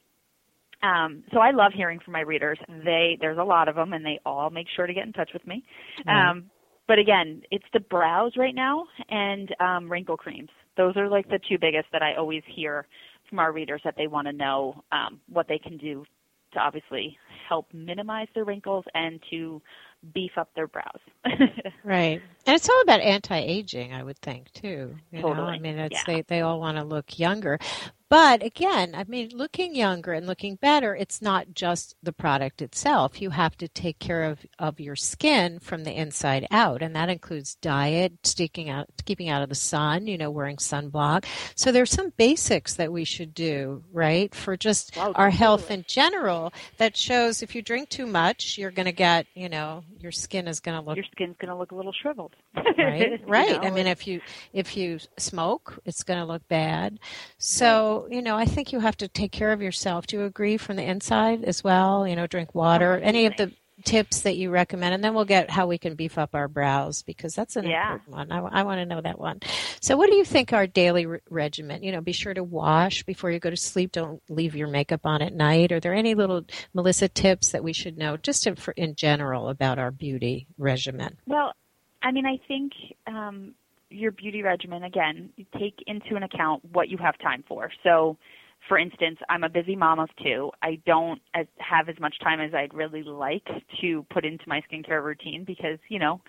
um, so I love hearing from my readers. They there's a lot of them, and they all make sure to get in touch with me. Right. Um, but again, it's the brows right now and um, wrinkle creams. Those are like the two biggest that I always hear from our readers that they want to know um, what they can do to obviously help minimize their wrinkles and to beef up their brows. Right. And it's all about anti-aging, I would think, too. You know, I mean, it's Yeah. they they all want to look younger. But again, I mean, looking younger and looking better, it's not just the product itself. You have to take care of, of your skin from the inside out, and that includes diet, sticking out, keeping out of the sun, you know, wearing sunblock. So there's some basics that we should do, right, for just Wow, our health in general. That shows if you drink too much, you're going to get, you know, your skin is going to look Your skin's going to look a little shriveled. Right? You right. I mean if you if you smoke it's going to look bad. So you know i think you have to take care of yourself. Do you agree from the inside as well? You know drink water oh, any of the tips that you recommend and then we'll get how we can beef up our brows because that's an Yeah. important one. I, want to know that one. So what do you think our daily re- regimen you know be sure to wash before you go to sleep. Don't leave your makeup on at night. Are there any little melissa tips that we should know just in, for, in general about our beauty regimen? Well, I mean, I think um, your beauty regimen, again, take into an account what you have time for. So, for instance, I'm a busy mom of two. I don't as, have as much time as I'd really like to put into my skincare routine because, you know,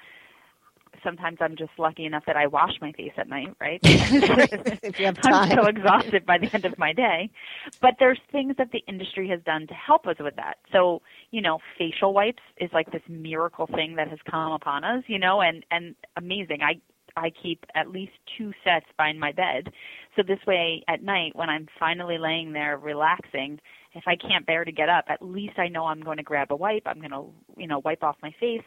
sometimes I'm just lucky enough that I wash my face at night, right? if you have I'm so exhausted by the end of my day. But there's things that the industry has done to help us with that. So, you know, facial wipes is like this miracle thing that has come upon us, you know, and and amazing. I I keep at least two sets by my bed. So this way at night when I'm finally laying there relaxing, if I can't bear to get up, at least I know I'm going to grab a wipe, I'm going to, you know, wipe off my face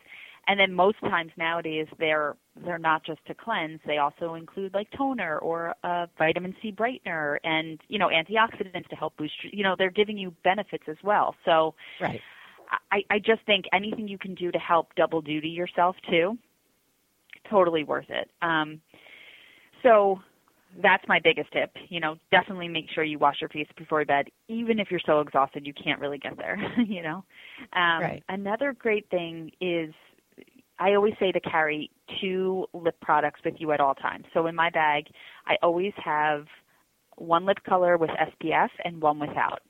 and then most times nowadays they're they're not just to cleanse they also include like toner or a vitamin c brightener and you know antioxidants to help boost you know they're giving you benefits as well so Right. i i just think anything you can do to help double duty yourself too totally worth it um so that's my biggest tip. You know, definitely make sure you wash your face before bed, even if you're so exhausted you can't really get there. you know, um, Right. another great thing is I always say to carry two lip products with you at all times. So in my bag, I always have one lip color with SPF and one without.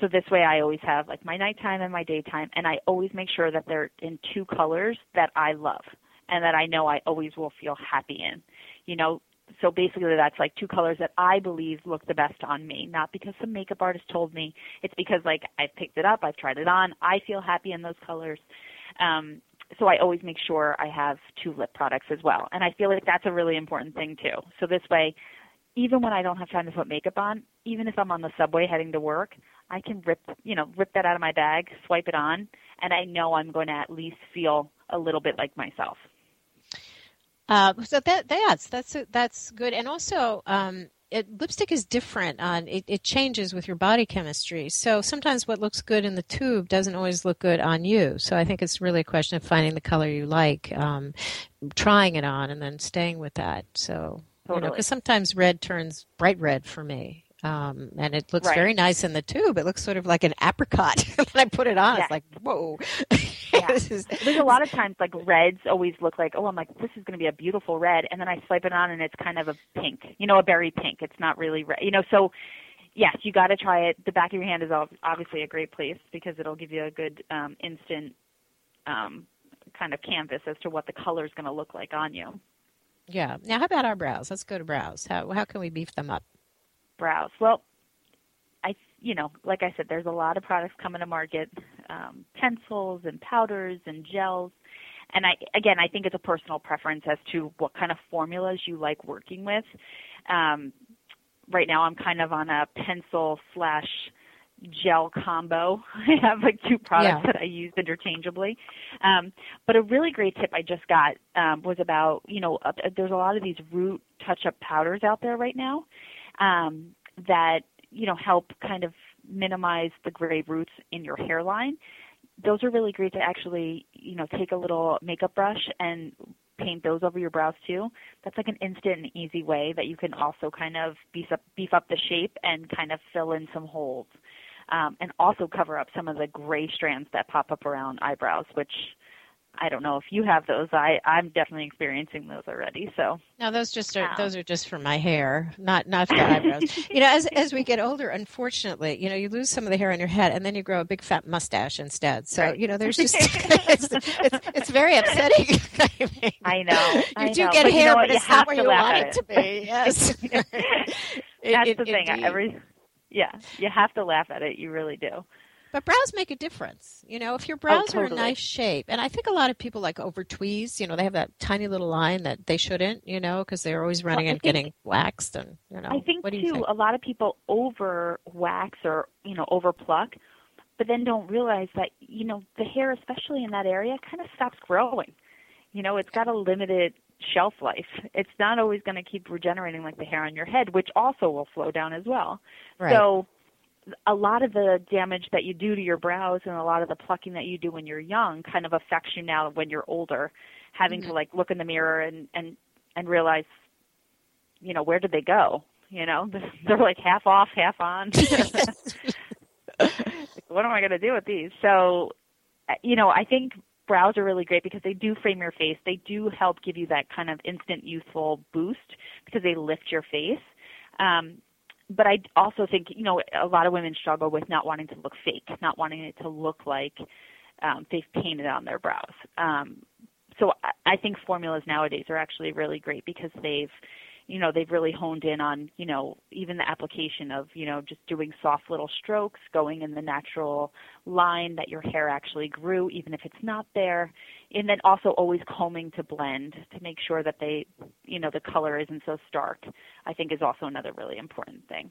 So this way I always have like my nighttime and my daytime and I always make sure that they're in two colors that I love and that I know I always will feel happy in. You know, so basically that's like two colors that I believe look the best on me, not because some makeup artist told me. It's because like I've picked it up, I've tried it on, I feel happy in those colors. Um so I always make sure I have two lip products as well. And I feel like that's a really important thing too. So this way, even when I don't have time to put makeup on, even if I'm on the subway heading to work, I can rip, you know, rip that out of my bag, swipe it on, and I know I'm going to at least feel a little bit like myself. Uh, so that that's that's that's good, and also um, it, lipstick is different on it, it, changes with your body chemistry. So sometimes what looks good in the tube doesn't always look good on you. So i think it's really a question of finding the color you like um, trying it on and then staying with that. So totally. you know because sometimes red turns bright red for me um, and it looks right. very nice in the tube. It looks sort of like an apricot. when I put it on, yeah. it's like, whoa. yeah. is... There's a lot of times like reds always look like, oh, I'm like, this is going to be a beautiful red, and then I swipe it on and it's kind of a pink, you know, a berry pink. It's not really red, you know. So yes, you got to try it. The back of your hand is obviously a great place because it'll give you a good um, instant um, kind of canvas as to what the color is going to look like on you. Yeah. Now, how about our brows? Let's go to brows. How how can we beef them up? Brows? Well, I, you know, like I said, there's a lot of products coming to market, um, pencils and powders and gels. And I, again, I think it's a personal preference as to what kind of formulas you like working with. Um, right now, I'm kind of on a pencil slash gel combo. I have like two products yeah. that I use interchangeably. Um, but a really great tip I just got um, was about, you know, uh, there's a lot of these root touch-up powders out there right now um, that you know help kind of minimize the gray roots in your hairline. Those are really great to actually you know take a little makeup brush and paint those over your brows too. That's like an instant and easy way that you can also kind of beef up beef up the shape and kind of fill in some holes. Um, and also cover up some of the gray strands that pop up around eyebrows, which I don't know if you have those. I I'm definitely experiencing those already. So no, those just are um, those are just for my hair, not not for eyebrows. you know, as as we get older, unfortunately, you know, you lose some of the hair on your head, and then you grow a big fat mustache instead. So right. you know, there's just it's, it's, it's very upsetting. I, mean, I know you do know. get but hair, you know but it's not where you want it. it. to be. Yes, that's it, the thing. Every yeah, you have to laugh at it. You really do. But brows make a difference. You know, if your oh, brows oh, totally. are a nice shape, and I think a lot of people like over tweeze, you know, they have that tiny little line that they shouldn't, you know, because they're always running well, and think, getting waxed and, you know. I think what do too, think? a lot of people over wax or, you know, over pluck, but then don't realize that, you know, the hair, especially in that area, kind of stops growing. You know, it's got a limited shelf life. It's not always going to keep regenerating like the hair on your head, which also will slow down as well. Right. So a lot of the damage that you do to your brows and a lot of the plucking that you do when you're young kind of affects you now when you're older. Having mm-hmm. to like look in the mirror and and and realize you know where did they go? You know they're like half off half on. What am i going to do with these? So you know i think brows are really great because they do frame your face. They do help give you that kind of instant youthful boost because they lift your face. Um, but I also think you know a lot of women struggle with not wanting to look fake, not wanting it to look like um, they've painted on their brows. Um, so I, I think formulas nowadays are actually really great because they've you know they've really honed in on you know even the application of you know just doing soft little strokes going in the natural line that your hair actually grew even if it's not there and then also always combing to blend to make sure that they you know the color isn't so stark i think is also another really important thing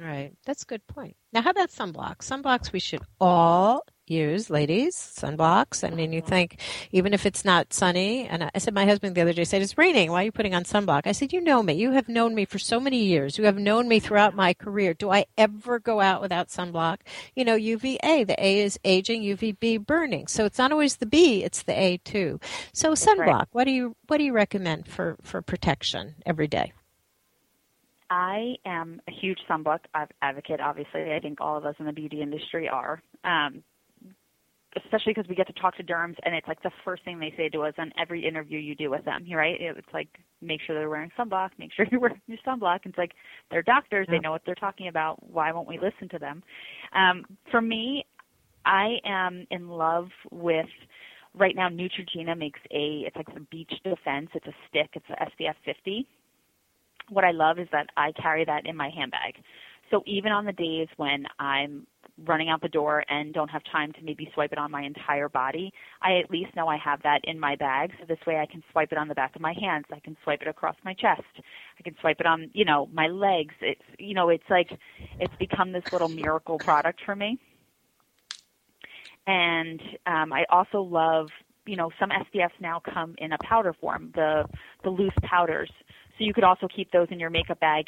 Right. That's a good point. Now, how about sunblocks? Sunblocks we should all use, ladies. Sunblocks. I mean, you think even if it's not sunny, and I said my husband the other day said it's raining. Why are you putting on sunblock? I said, you know me. You have known me for so many years. You have known me throughout my career. Do I ever go out without sunblock? You know, UVA. The A is aging, UVB burning. So it's not always the B; it's the A too. So sunblock. Right. What do you what do you recommend for for protection every day? I am a huge sunblock advocate. Obviously, I think all of us in the beauty industry are, um, especially because we get to talk to derms, and it's like the first thing they say to us on every interview you do with them. Right? It's like make sure they're wearing sunblock, make sure you're wearing your sunblock. It's like they're doctors; they know what they're talking about. Why won't we listen to them? Um, for me, I am in love with right now Neutrogena makes a it's like the beach defense. It's a stick. It's a SPF 50 what I love is that I carry that in my handbag. So even on the days when I'm running out the door and don't have time to maybe swipe it on my entire body, I at least know I have that in my bag. So this way I can swipe it on the back of my hands. I can swipe it across my chest. I can swipe it on, you know, my legs. It's, you know, it's like, it's become this little miracle product for me. And um, I also love, you know, some SPFs now come in a powder form, the the loose powders. So you could also keep those in your makeup bag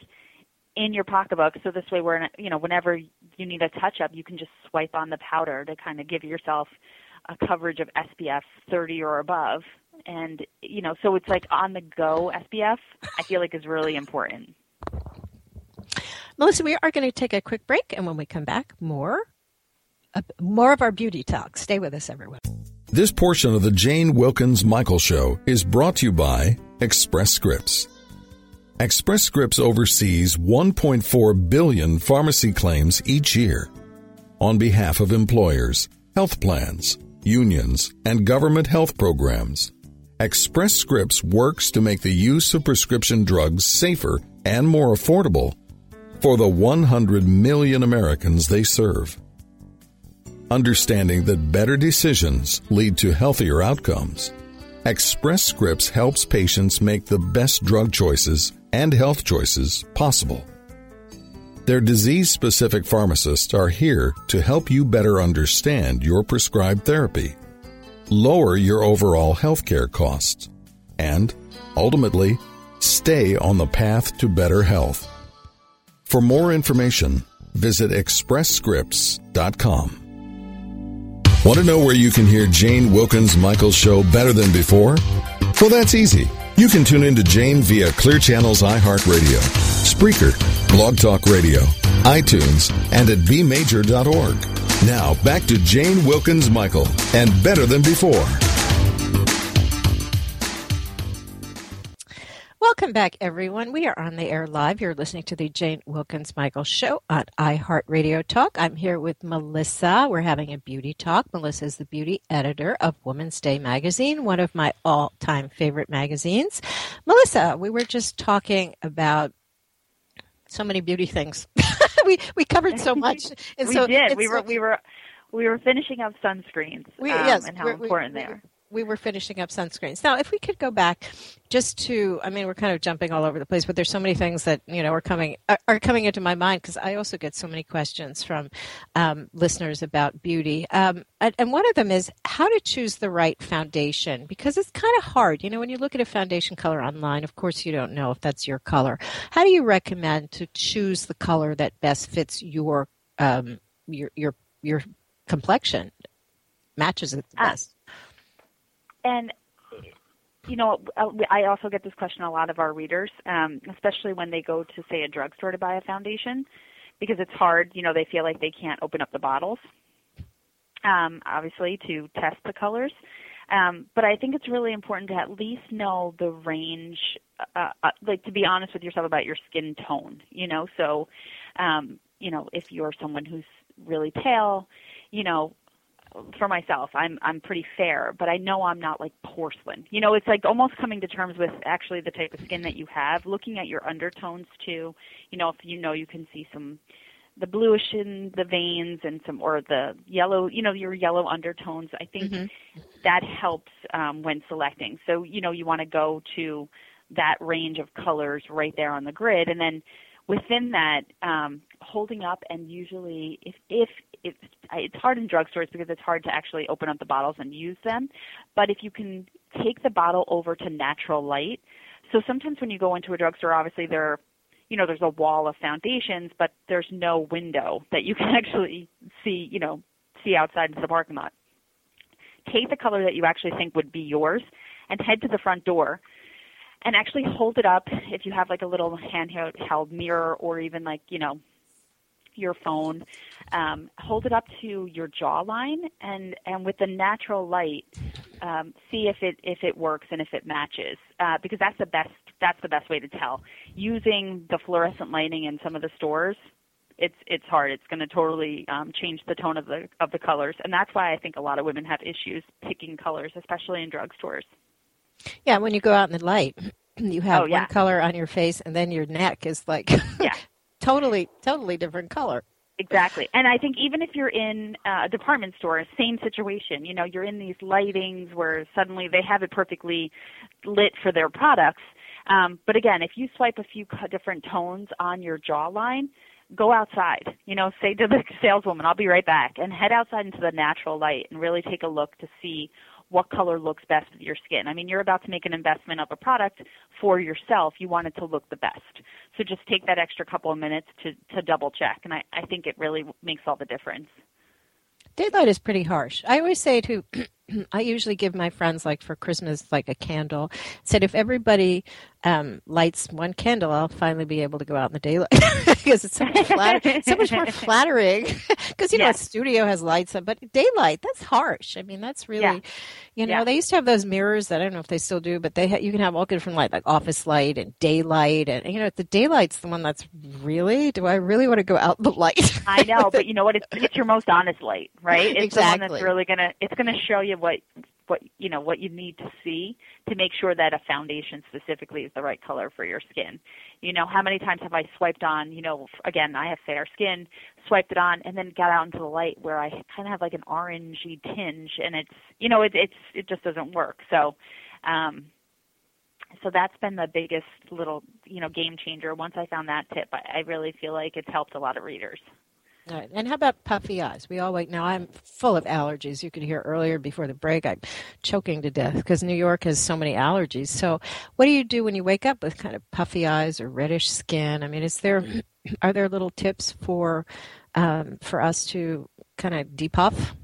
in your pocketbook. So this way, where you know, whenever you need a touch up, you can just swipe on the powder to kind of give yourself a coverage of SPF 30 or above. And you know, so it's like on the go SPF. I feel like is really important. Melissa, we are going to take a quick break, and when we come back, more uh, more of our beauty talk. Stay with us, everyone. This portion of the Jane Wilkens Michael Show is brought to you by Express Scripts. Express Scripts oversees 1.4 billion pharmacy claims each year on behalf of employers, health plans, unions, and government health programs. Express Scripts works to make the use of prescription drugs safer and more affordable for the 100 million Americans they serve understanding that better decisions lead to healthier outcomes. Express Scripts helps patients make the best drug choices and health choices possible. Their disease specific pharmacists are here to help you better understand your prescribed therapy, lower your overall healthcare costs, and ultimately stay on the path to better health. For more information, visit expressscripts.com. Want to know where you can hear Jane Wilkens Michael's show better than before? Well, that's easy. You can tune in to Jane via Clear Channel's iHeartRadio, Spreaker, Blog Talk Radio, iTunes, and at bmajor.org. Now, back to Jane Wilkens Michael and Better Than Before. Welcome back, everyone. We are on the air live. You're listening to the Jane Wilkens Michael Show on iHeartRadio Talk. I'm here with Melissa. We're having a beauty talk. Melissa is the beauty editor of Woman's Day magazine, one of my all time favorite magazines. Melissa, we were just talking about so many beauty things. we we covered so much. And we so did. We were we were we were finishing up sunscreens we, um, yes, and how important we, they are we were finishing up sunscreens. Now, if we could go back just to, I mean, we're kind of jumping all over the place, but there's so many things that you know are coming are, are coming into my mind because I also get so many questions from um, listeners about beauty, um, and, and one of them is how to choose the right foundation because it's kind of hard. You know, when you look at a foundation color online, of course you don't know if that's your color. How do you recommend to choose the color that best fits your um, your your your complexion? Matches it the uh, best. And you know, I also get this question a lot of our readers, um, especially when they go to say a drugstore to buy a foundation, because it's hard. You know, they feel like they can't open up the bottles, um, obviously, to test the colors. Um, but I think it's really important to at least know the range, uh, uh, like to be honest with yourself about your skin tone. You know, so um, you know if you're someone who's really pale, you know, for myself i'm i'm pretty fair but i know i'm not like porcelain. You know it's like almost coming to terms with actually the type of skin that you have looking at your undertones too. You know if you know you can see some the bluish in the veins and some or the yellow you know your yellow undertones i think mm-hmm. that helps um when selecting. So you know you want to go to that range of colors right there on the grid. And then within that um holding up and usually if if it's it's hard in drugstores because it's hard to actually open up the bottles and use them. But if you can take the bottle over to natural light, so sometimes when you go into a drugstore, obviously there, you know, there's a wall of foundations, but there's no window that you can actually see, you know, see outside into the parking lot. Take the color that you actually think would be yours and head to the front door and actually hold it up if you have like a little handheld mirror or even like, you know, your phone, um, hold it up to your jawline, and and with the natural light, um, see if it if it works and if it matches, uh, because that's the best that's the best way to tell. Using the fluorescent lighting in some of the stores, it's it's hard. It's going to totally um, change the tone of the of the colors, and that's why I think a lot of women have issues picking colors, especially in drugstores. Yeah, when you go out in the light, you have oh, yeah. one color on your face, and then your neck is like yeah. totally, totally different color. Exactly. And I think even if you're in uh, a department store, same situation. You know, you're in these lightings where suddenly they have it perfectly lit for their products. Um, but again, if you swipe a few different tones on your jawline, go outside. You know, say to the saleswoman, I'll be right back, and head outside into the natural light and really take a look to see what color looks best with your skin. I mean, you're about to make an investment of a product for yourself. You want it to look the best. So just take that extra couple of minutes to, to double check. And I, I think it really makes all the difference. Daylight is pretty harsh. I always say to I usually give my friends like for Christmas like a candle. Said if everybody um, lights one candle, I'll finally be able to go out in the daylight because it's so much, flatter- so much more flattering. Because you know, a studio has lights, but daylight that's harsh. I mean, that's really, yeah. you know, yeah. they used to have those mirrors that I don't know if they still do, but they ha- you can have all different light, like office light and daylight, and you know, the daylight's the one that's really. Do I really want to go out in the light? I know, but you know what? It's, it's your most honest light, right? It's exactly. the one that's really gonna. It's gonna show you what what you know what you need to see to make sure that a foundation specifically is the right color for your skin. You know, how many times have I swiped on, you know, again, I have fair skin, swiped it on and then got out into the light where I kind of have like an orangey tinge and it's, you know, it it's it just doesn't work. So, um so that's been the biggest little, you know, game changer. Once I found that tip, I, I really feel like it's helped a lot of readers. Right. And how about puffy eyes? We all wait. Now I'm full of allergies. You could hear earlier before the break, I'm choking to death because New York has so many allergies. So, what do you do when you wake up with kind of puffy eyes or reddish skin? I mean, is there are there little tips for um, for us to kind of depuff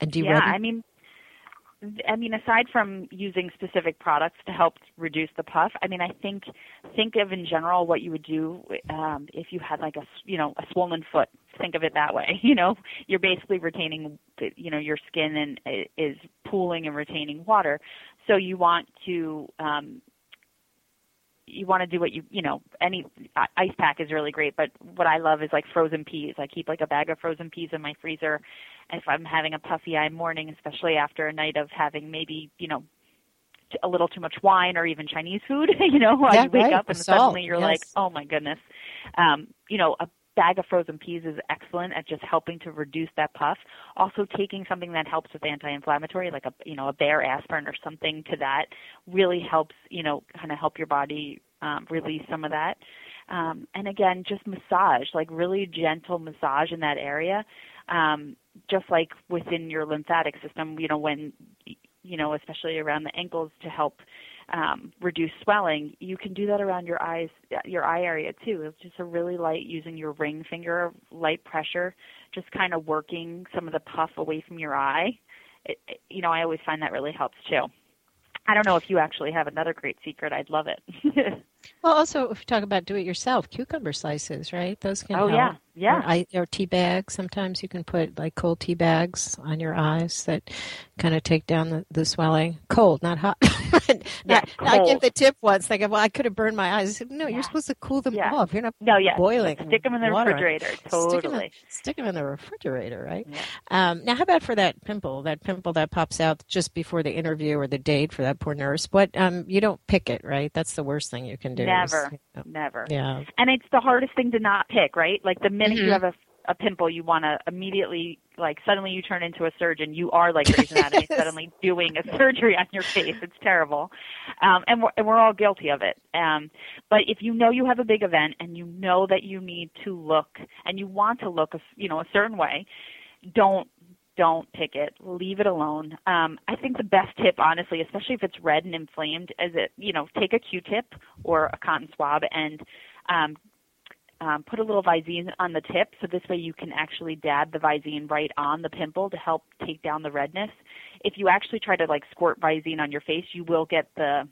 and de Yeah, I mean, I mean, aside from using specific products to help reduce the puff, I mean, I think think of in general what you would do um, if you had like a you know a swollen foot. Think of it that way. You know, you're basically retaining you know your skin and is pooling and retaining water. So you want to um, you want to do what you you know any ice pack is really great but what i love is like frozen peas i keep like a bag of frozen peas in my freezer if i'm having a puffy eye morning especially after a night of having maybe you know a little too much wine or even chinese food you know yeah, you wake right. up and suddenly you're yes. like oh my goodness um you know a bag of frozen peas is excellent at just helping to reduce that puff. Also taking something that helps with anti-inflammatory like a you know a Bayer aspirin or something to that really helps, you know, kind of help your body um, release some of that. Um, and again, just massage, like really gentle massage in that area. Um, just like within your lymphatic system, you know, when, you know, especially around the ankles to help um, reduce swelling, you can do that around your eyes, your eye area too. It's just a really light using your ring finger, light pressure, just kind of working some of the puff away from your eye. It, it, you know, I always find that really helps too. I don't know if you actually have another great secret. I'd love it. well, also if you talk about do it yourself, cucumber slices, right? Those can oh, help. yeah, yeah. Or, I, or tea bags. Sometimes you can put like cold tea bags on your eyes that kind of take down the, the swelling. Cold, not hot. yeah, I give the tip once. Go, well, I could have burned my eyes. Said, no, yeah. you're supposed to cool them yeah. off. You're not no, yeah. boiling. Stick them in the water. refrigerator. Totally. Stick them, in, stick them in the refrigerator, right? Yeah. Um, now, how about for that pimple? That pimple that pops out just before the interview or the date for that poor nurse. What? Um, you don't pick it, right? That's the worst thing you can do. Never. Is, you know, Never. Yeah. And it's the hardest thing to not pick, right? Like the mm-hmm. you have a a pimple, you want to immediately like suddenly you turn into a surgeon. You are like Grey's Anatomy, suddenly doing a surgery on your face. It's terrible, um, and we're and we're all guilty of it. Um, but if you know you have a big event and you know that you need to look and you want to look, a, you know, a certain way, don't don't pick it. Leave it alone. Um, I think the best tip, honestly, especially if it's red and inflamed, is it you know take a Q-tip or a cotton swab and um, um, put a little Visine on the tip, so this way you can actually dab the Visine right on the pimple to help take down the redness. If you actually try to like squirt Visine on your face, you will get the.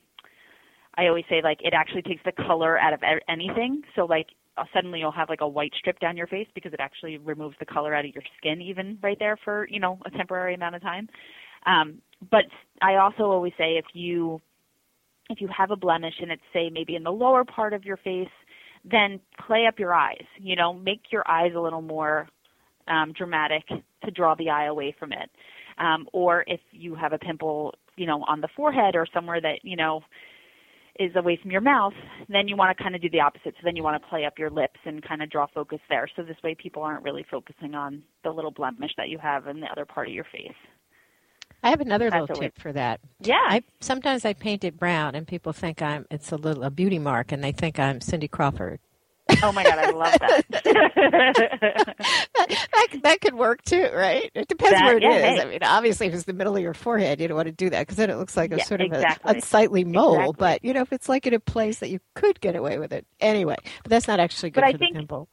I always say like it actually takes the color out of anything. So like uh, suddenly you'll have like a white strip down your face because it actually removes the color out of your skin even right there for you know a temporary amount of time. Um, but I also always say if you if you have a blemish and it's say maybe in the lower part of your face then play up your eyes. You know, make your eyes a little more um, dramatic to draw the eye away from it. Um, or if you have a pimple, you know, on the forehead or somewhere that you know is away from your mouth, then you want to kind of do the opposite. So then you want to play up your lips and kind of draw focus there. So this way people aren't really focusing on the little blemish that you have in the other part of your face. I have another little tip for that. Yeah. I sometimes I paint it brown, and people think I'm it's a little a beauty mark, and they think I'm Cindy Crawford. oh my god, I love that. that, that could work too, right? It depends That- where it is. yeah, hey. I mean, obviously, if it's the middle of your forehead, you don't want to do that because then it looks like a Yeah, sort of exactly. a unsightly mole. Exactly. But you know, if it's like in a place that you could get away with it anyway, but that's not actually good But I for think- the pimple.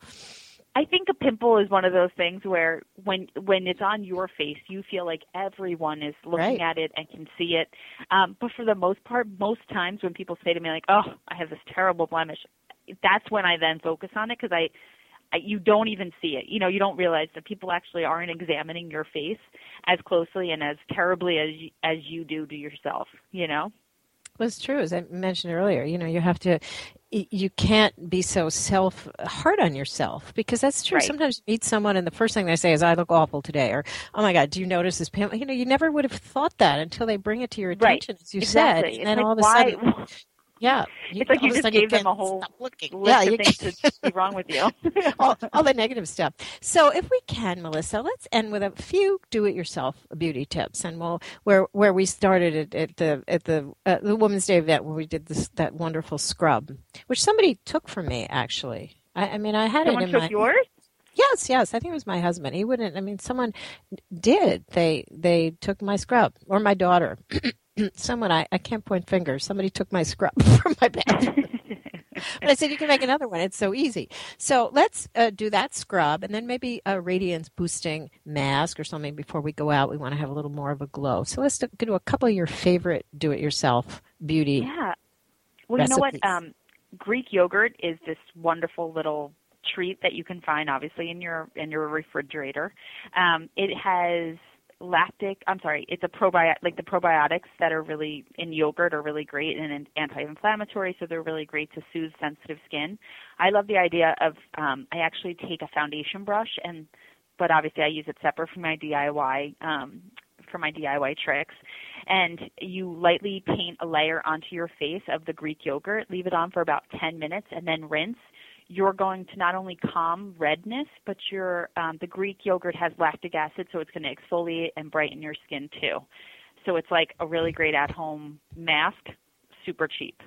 I think a pimple is one of those things where when when it's on your face, you feel like everyone is looking Right. at it and can see it. Um, but for the most part, most times when people say to me like, "Oh, I have this terrible blemish," that's when I then focus on it because I, I you don't even see it. You know, you don't realize that people actually aren't examining your face as closely and as terribly as you, as you do to yourself. You know. Well, it's true, as I mentioned earlier. You know, you have to, you can't be so self hard on yourself because that's true. Right. Sometimes you meet someone and the first thing they say is, "I look awful today," or "Oh my God, do you notice this pimple?" You know, you never would have thought that until they bring it to your Right. attention, as you exactly. said, and It's then like, all of a why, sudden, yeah, It's like you just gave them a whole list Yeah, of you things to be wrong with you. all, all the negative stuff. So, if we can, Melissa, let's end with a few do-it-yourself beauty tips, and we'll where where we started at, at the at the uh, the Woman's Day event where we did this that wonderful scrub, which somebody took from me actually. I, I mean, I had Someone it in took my yours. yes, yes. I think it was my husband. He wouldn't. I mean, someone did. They they took my scrub or my daughter. someone I, I can't point fingers. Somebody took my scrub from my bathroom. but I said you can make another one. It's so easy. So let's uh, do that scrub, and then maybe a radiance boosting mask or something before we go out. We want to have a little more of a glow. So let's do do a couple of your favorite do-it-yourself beauty. Yeah. Well, you know what? Um, Greek yogurt is this wonderful little treat that you can find, obviously, in your in your refrigerator. Um, it has lactic. I'm sorry, it's a probiotic. Like the probiotics that are really in yogurt are really great and anti-inflammatory, so they're really great to soothe sensitive skin. I love the idea of. Um, I actually take a foundation brush and, but obviously I use it separate from my DIY. Um, for my DIY tricks, and you lightly paint a layer onto your face of the Greek yogurt, leave it on for about 10 minutes, and then rinse. You're going to not only calm redness, but your um, the Greek yogurt has lactic acid, so it's going to exfoliate and brighten your skin too. So it's like a really great at-home mask, super cheap.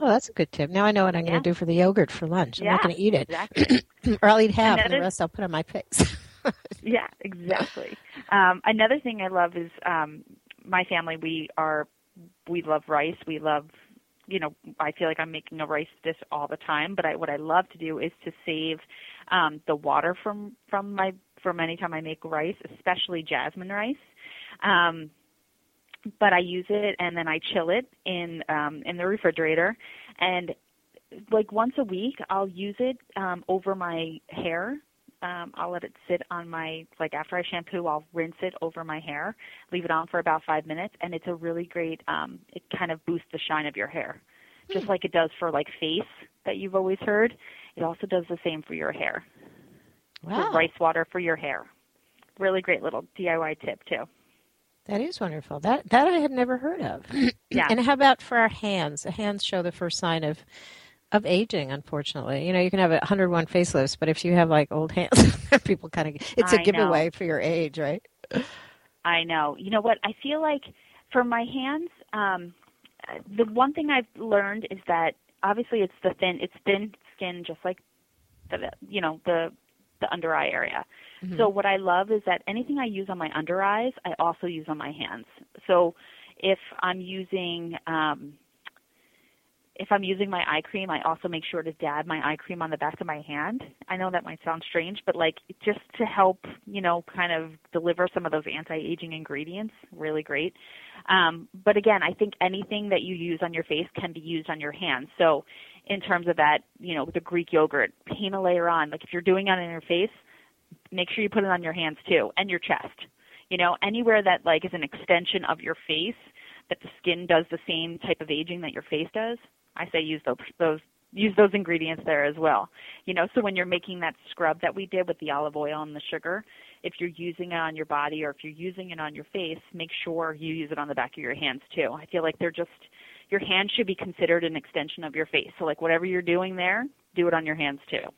Oh, that's a good tip. Now I know what I'm going to do for the yogurt for lunch. I'm not going to eat it, Exactly. or I'll eat half, and the rest I'll put on my face. Yeah, exactly. Um, another thing I love is um, my family. We are we love rice. We love you know I feel like I'm making a rice dish all the time. But I, what I love to do is to save um, the water from from my from any time I make rice, especially jasmine rice. Um, but I use it and then I chill it in um, in the refrigerator, and like once a week I'll use it um, over my hair um, I'll let it sit on my like after I shampoo, I'll rinse it over my hair, leave it on for about five minutes, and it's a really great. Um, it kind of boosts the shine of your hair, just like it does for like face that you've always heard. It also does the same for your hair. So wow, rice water for your hair. Really great little DIY tip too. that is wonderful. That that I had never heard of. Yeah. And how about for our hands? The hands show the first sign of of aging. Unfortunately, you know, you can have a 101 facelifts, but if you have like old hands, people kind of it's a I know. giveaway for your age, right? I know. You know what? I feel like for my hands, um, the one thing I've learned is that obviously it's the thin, it's thin skin, just like the, you know, the the under eye area. So what I love is that anything I use on my under eyes, I also use on my hands. So if I'm using um, if I'm using my eye cream, I also make sure to dab my eye cream on the back of my hand. I know that might sound strange, but like just to help, you know, kind of deliver some of those anti-aging ingredients, really great. Um, but again, I think anything that you use on your face can be used on your hands. So in terms of that, you know, the Greek yogurt, paint a layer on. Like if you're doing it on your face, make sure you put it on your hands too and your chest. You know, anywhere that like is an extension of your face that the skin does the same type of aging that your face does, I say use those those use those ingredients there as well. You know, so when you're making that scrub that we did with the olive oil and the sugar, if you're using it on your body or if you're using it on your face, make sure you use it on the back of your hands too. I feel like they're just your hands should be considered an extension of your face. So like whatever you're doing there, do it on your hands too.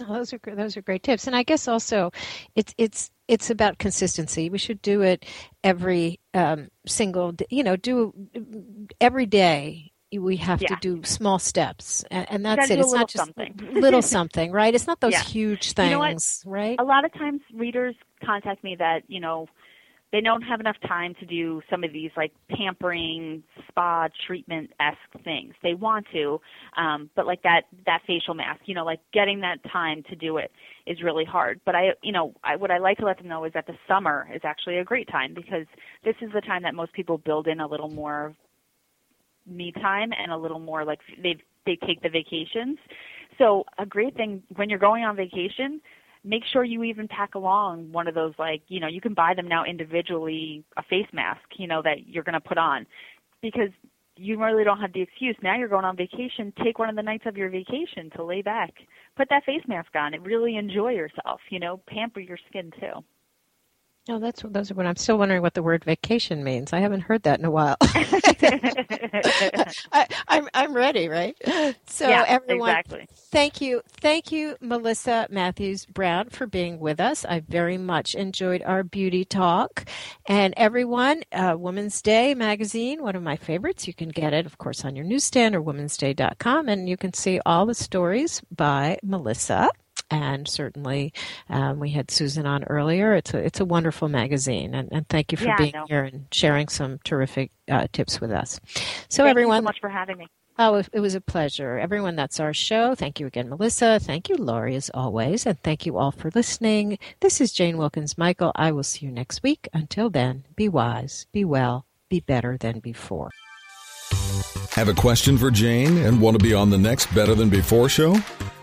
Oh, those are those are great tips, and I guess also it's it's it's about consistency. We should do it every um, single, you know, do every day. We have yeah. to do small steps, and, and that's it. It's not just something. little something, right? It's not those yeah. huge things, you know right? A lot of times, readers contact me that you know they don't have enough time to do some of these like pampering spa treatment esque things. They want to, um, but like that that facial mask, you know, like getting that time to do it is really hard. But I, you know, I, what I like to let them know is that the summer is actually a great time because this is the time that most people build in a little more me time and a little more like they they take the vacations. So a great thing when you're going on vacation make sure you even pack along one of those like you know you can buy them now individually a face mask you know that you're going to put on because you really don't have the excuse now you're going on vacation take one of the nights of your vacation to lay back put that face mask on and really enjoy yourself you know pamper your skin too no, that's those are what I'm still wondering what the word vacation means. I haven't heard that in a while. I, am I'm, I'm ready, right? So yeah, everyone, exactly. thank you, thank you, Melissa Matthews Brown, for being with us. I very much enjoyed our beauty talk, and everyone, uh, Woman's Day magazine, one of my favorites. You can get it, of course, on your newsstand or womansday.com, and you can see all the stories by Melissa and certainly um, we had Susan on earlier. It's a it's a wonderful magazine, and, and thank you for yeah, being here and sharing some terrific uh, tips with us. So everyone. thank everyone, so much for having me. Oh, it was a pleasure. Everyone, that's our show. Thank you again, Melissa. Thank you, Laurie, as always. And thank you all for listening. This is Jane Wilkens Michael. I will see you next week. Until then, be wise, be well, be better than before. Have a question for Jane and want to be on the next Better Than Before show?